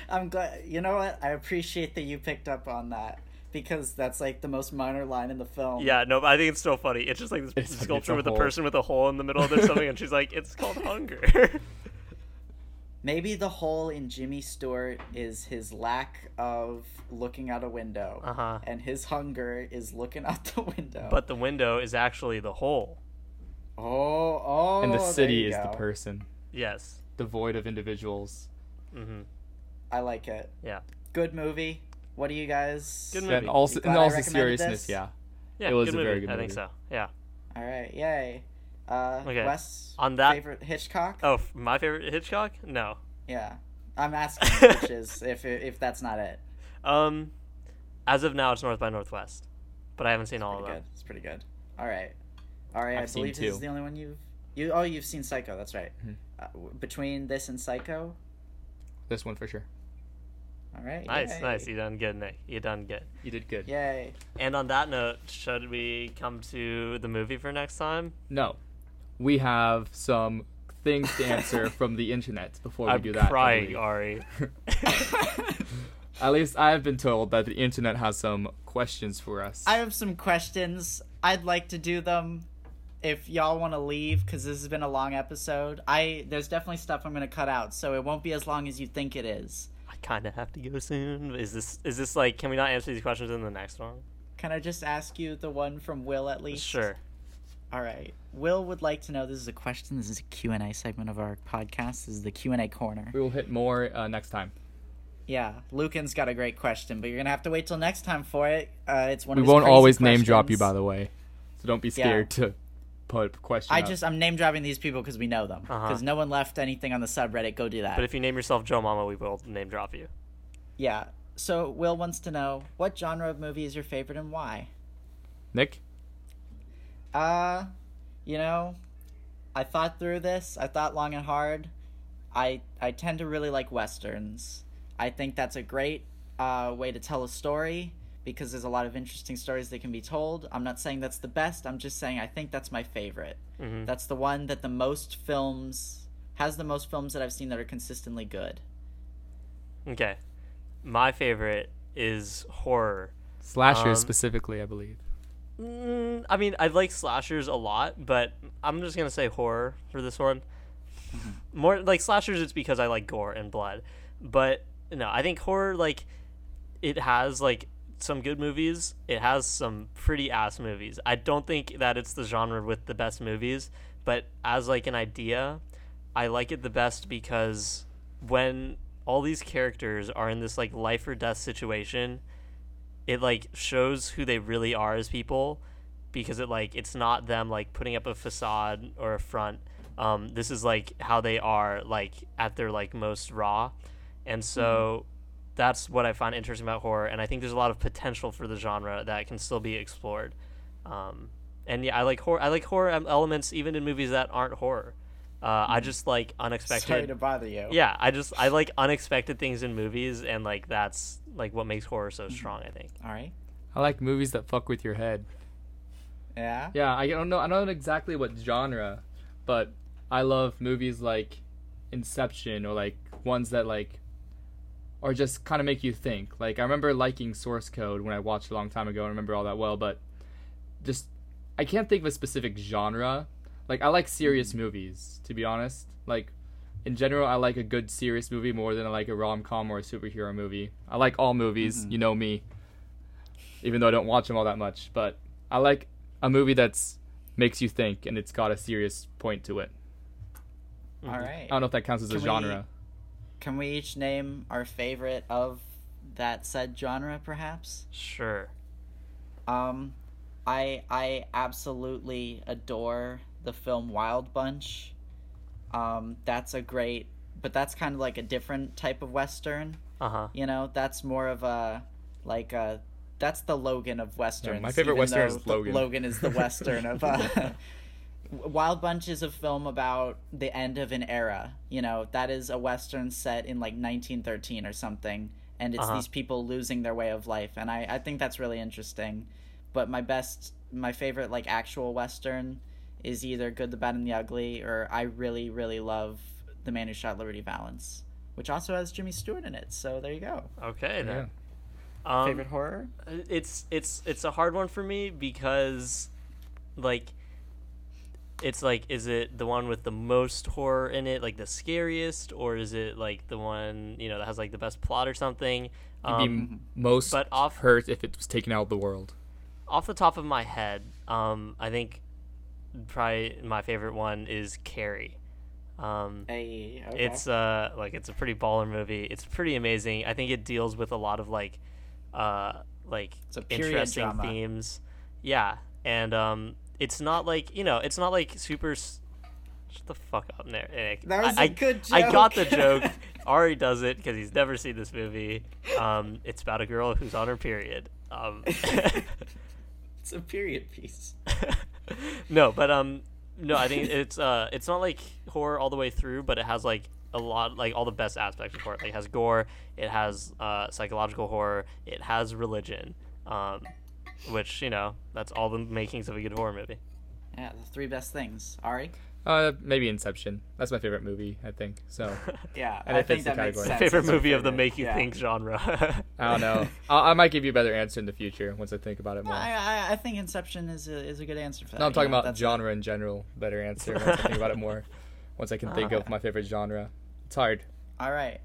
I'm glad. You know what? I appreciate that you picked up on that because that's like the most minor line in the film. yeah, no, I think it's still funny. It's just like this [laughs] It's- it's sculpture a with a hole. person with a hole in the middle of their stomach, and she's like, "It's called hunger." [laughs] Maybe the hole in Jimmy Stewart is his lack of looking out a window, uh huh. and his hunger is looking out the window. But the window is actually the hole. Oh, oh, and the city you is the person Yes. devoid of individuals Mm-hmm. I like it. Yeah. Good movie. What do you guys? Good and movie. also in all seriousness this? yeah Yeah. It was good a movie. very good movie. I think so. Yeah. All right, yay. Uh, Okay. Wes, On that- favorite Hitchcock? Oh, my favorite Hitchcock? No. Yeah, I'm asking [laughs] which is if if that's not it. Um, as of now, it's North by Northwest, but I haven't seen all of Pretty them. good. It's pretty good. All right, all right. I I've seen believe this two. is the only one you've You oh, you've seen Psycho. That's right. Mhm. Uh, w- between this and Psycho, This one for sure. all right. Nice, yay. nice. You done good, Nick. You done good. You did good. Yay! And on that note, should we come to the movie for next time? No, we have some things to answer [laughs] from the internet before we I'm do that. I crying. Ari. [laughs] At least I have been told that the internet has some questions for us. I have some questions. I'd like to do them. If y'all want to leave, because this has been a long episode, I there's definitely stuff I'm gonna cut out, so it won't be as long as you think it is. I kind of have to go soon. Is this is this like? Can we not answer these questions in the next one? Can I just ask you the one from Will at least? Sure. All right. Will would like to know. This is a question. This is a Q and A segment of our podcast. This is the Q and A corner. we will hit more uh, next time. Yeah, Lucan's got a great question, but you're gonna have to wait till next time for it. Uh, it's one. we of his won't crazy always name drop you, by the way, so don't be scared to put question. I up. just I'm name dropping these people because we know them. Uh-huh. Because no one left anything on the subreddit. Go do that. But if you name yourself Joe Mama, we will name drop you. yeah. So Will wants to know what genre of movie is your favorite and why. Nick. Uh, you know, I thought through this. I thought long and hard. I I tend to really like westerns. I think that's a great uh, way to tell a story because there's a lot of interesting stories that can be told. I'm not saying that's the best. I'm just saying I think that's my favorite. Mhm. That's the one that the most films has the most films that I've seen that are consistently good. Okay. My favorite is horror. Slashers Um, specifically, I believe. Mm, I mean, I like slashers a lot, but I'm just gonna say horror for this one. More like slashers, it's because I like gore and blood. But no, I think horror like it has like some good movies. It has some pretty ass movies. I don't think that it's the genre with the best movies, but as like an idea, I like it the best because when all these characters are in this like life or death situation, it like shows who they really are as people because it like it's not them like putting up a facade or a front um, this is like how they are like at their like most raw and so that's what i find interesting about horror and i think there's a lot of potential for the genre that can still be explored um, and yeah i like horror i like horror elements even in movies that aren't horror uh, i just like unexpected Sorry to bother you. yeah i just i like unexpected things in movies and like that's like what makes horror so strong i think All right. I like movies that fuck with your head. Yeah. Yeah, I don't know. I don't know exactly what genre, but I love movies like Inception or like ones that like or just kind of make you think. Like I remember liking Source Code when I watched a long time ago. I remember all that well, but just I can't think of a specific genre. Like I like serious movies, to be honest. Like in general, I like a good serious movie more than I like a rom com or a superhero movie. I like all movies, Mhm. you know me. Even though I don't watch them all that much, but I like a movie that's makes you think and it's got a serious point to it. All Mhm. I don't know if that counts as a Can we- genre. Can we each name our favorite of that said genre, perhaps? sure Um, I I absolutely adore the film Wild Bunch. Um, that's a great, but that's kind of like a different type of western. uh-huh You know, that's more of a like a that's the Logan of westerns. my favorite even western is the- Logan. Logan is the western of. Uh, [laughs] [laughs] Wild Bunch is a film about the end of an era. You know, that is a western set in like 1913 or something, and it's Uh-huh. these people losing their way of life, and I I think that's really interesting. But my best, my favorite like actual western is either Good, the Bad, and the Ugly, or I really really love The Man Who Shot Liberty Valance, which also has Jimmy Stewart in it. So there you go. okay Yeah. then um, Favorite horror? it's it's it's a hard one for me because like it's like is it the one with the most horror in it like the scariest or is it like the one you know that has like the best plot or something You'd um, be most but off- hurt if it was taken out of the world. off the top of my head um i think probably my favorite one is carrie um Hey, okay. it's uh like it's a pretty baller movie it's pretty amazing i think it deals with a lot of like uh like It's a period interesting drama. themes yeah and um it's not like you know it's not like super shut the fuck up Nick. Nick. That was I- a good I got the joke. joke. [laughs] Ari does it because he's never seen this movie. Um, it's about a girl who's on her period. Um, [laughs] [laughs] it's a period piece. no, but um, no, I think it's uh, it's not like horror all the way through, but it has like a lot, like all the best aspects of horror. Like, it has gore, it has uh, psychological horror, it has religion, um, which you know that's all the makings of a good horror movie. Yeah, the three best things. Ari? Uh, maybe Inception. That's my favorite movie. I think so. [laughs] Yeah, And I think fits the that makes sense. Favorite It's your movie of the make you yeah. think genre. I don't know. [laughs] I, I might give you a better answer in the future once I think about it more. I, I, I think Inception is a, is a good answer for that. No, I'm talking know, about that's a- genre in general. Better answer once I think about it [laughs] more. Once I can think of Ah. my favorite genre. It's hard. All right.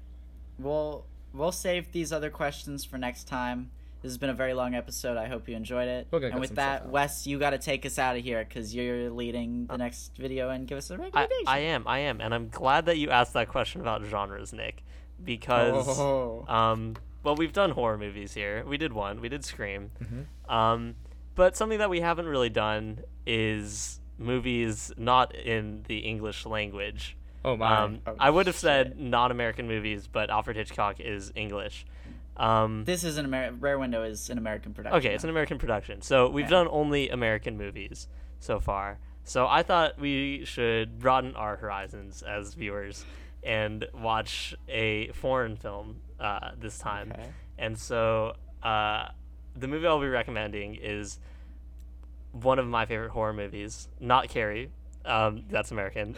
We'll we'll save these other questions for next time. This has been a very long episode. I hope you enjoyed it. We're and with that. Wes, you got to take us out of here because you're leading the next video and give us a recommendation. I am, I am, and I'm glad that you asked that question about genres, Nick, because Oh. um, well, we've done horror movies here. We did one. We did Scream. Mhm. Um, but something that we haven't really done is movies not in the English language. Oh my. Um, Oh, I would have said non-American movies, but Alfred Hitchcock is English. Um, This is an American. Rear Window is an American production. okay, it's an American production, so we've Yeah. done only American movies so far. So I thought we should broaden our horizons as viewers and watch a foreign film uh, this time. Okay. And so uh, the movie I'll be recommending is one of my favorite horror movies, not Carrie. Um, that's American,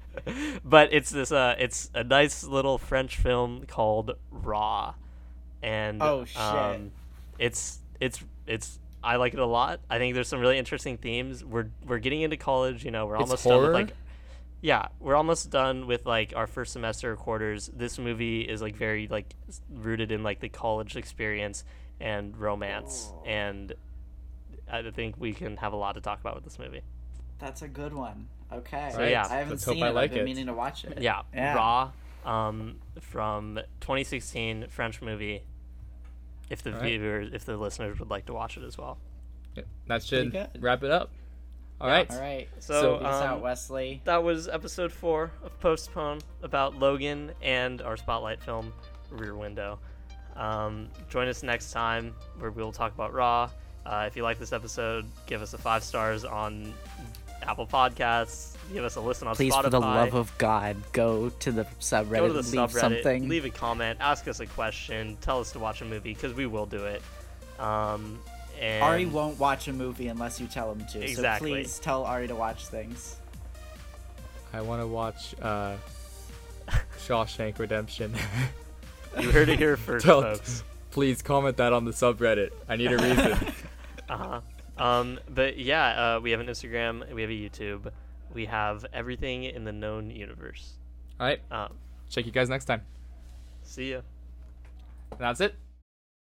[laughs] but it's this. Uh, it's a nice little French film called Raw, and Oh, shit. Um, it's it's it's. I like it a lot. I think there's some really interesting themes. We're we're getting into college. You know, we're It's almost done with like yeah, we're almost done with like our first semester quarters. This movie is like very like rooted in like the college experience and romance, Oh. and I think we can have a lot to talk about with this movie. That's a good one. Okay. So, yeah. I haven't Let's hope seen I it. like I've been it. meaning to watch it. Yeah, Yeah. Raw, um, from 2016 French movie. If the Alright. viewers, if the listeners would like to watch it as well. Yeah, that should wrap it up. All right. All right. So, Peace out, um, Wesley. that was episode four of Postpone about Logan and our spotlight film, Rear Window. Um, join us next time where we'll talk about Raw. Uh, if you like this episode, give us a five stars on Apple Podcasts. Give us a listen on Please, Spotify. for the love of God, go to the subreddit. Go to the leave subreddit, something. leave a comment, ask us a question, tell us to watch a movie because we will do it. Um, and Ari won't watch a movie unless you tell him to. Exactly. So please tell Ari to watch things. I want to watch uh, [laughs] Shawshank Redemption. [laughs] You heard it here [laughs] first, Tell- folks. Please comment that on the subreddit. I need a reason. Uh-huh. Um, but yeah, uh, we have an Instagram, we have a YouTube, we have everything in the known universe. All right. Um, Check you guys next time. see ya. That's it.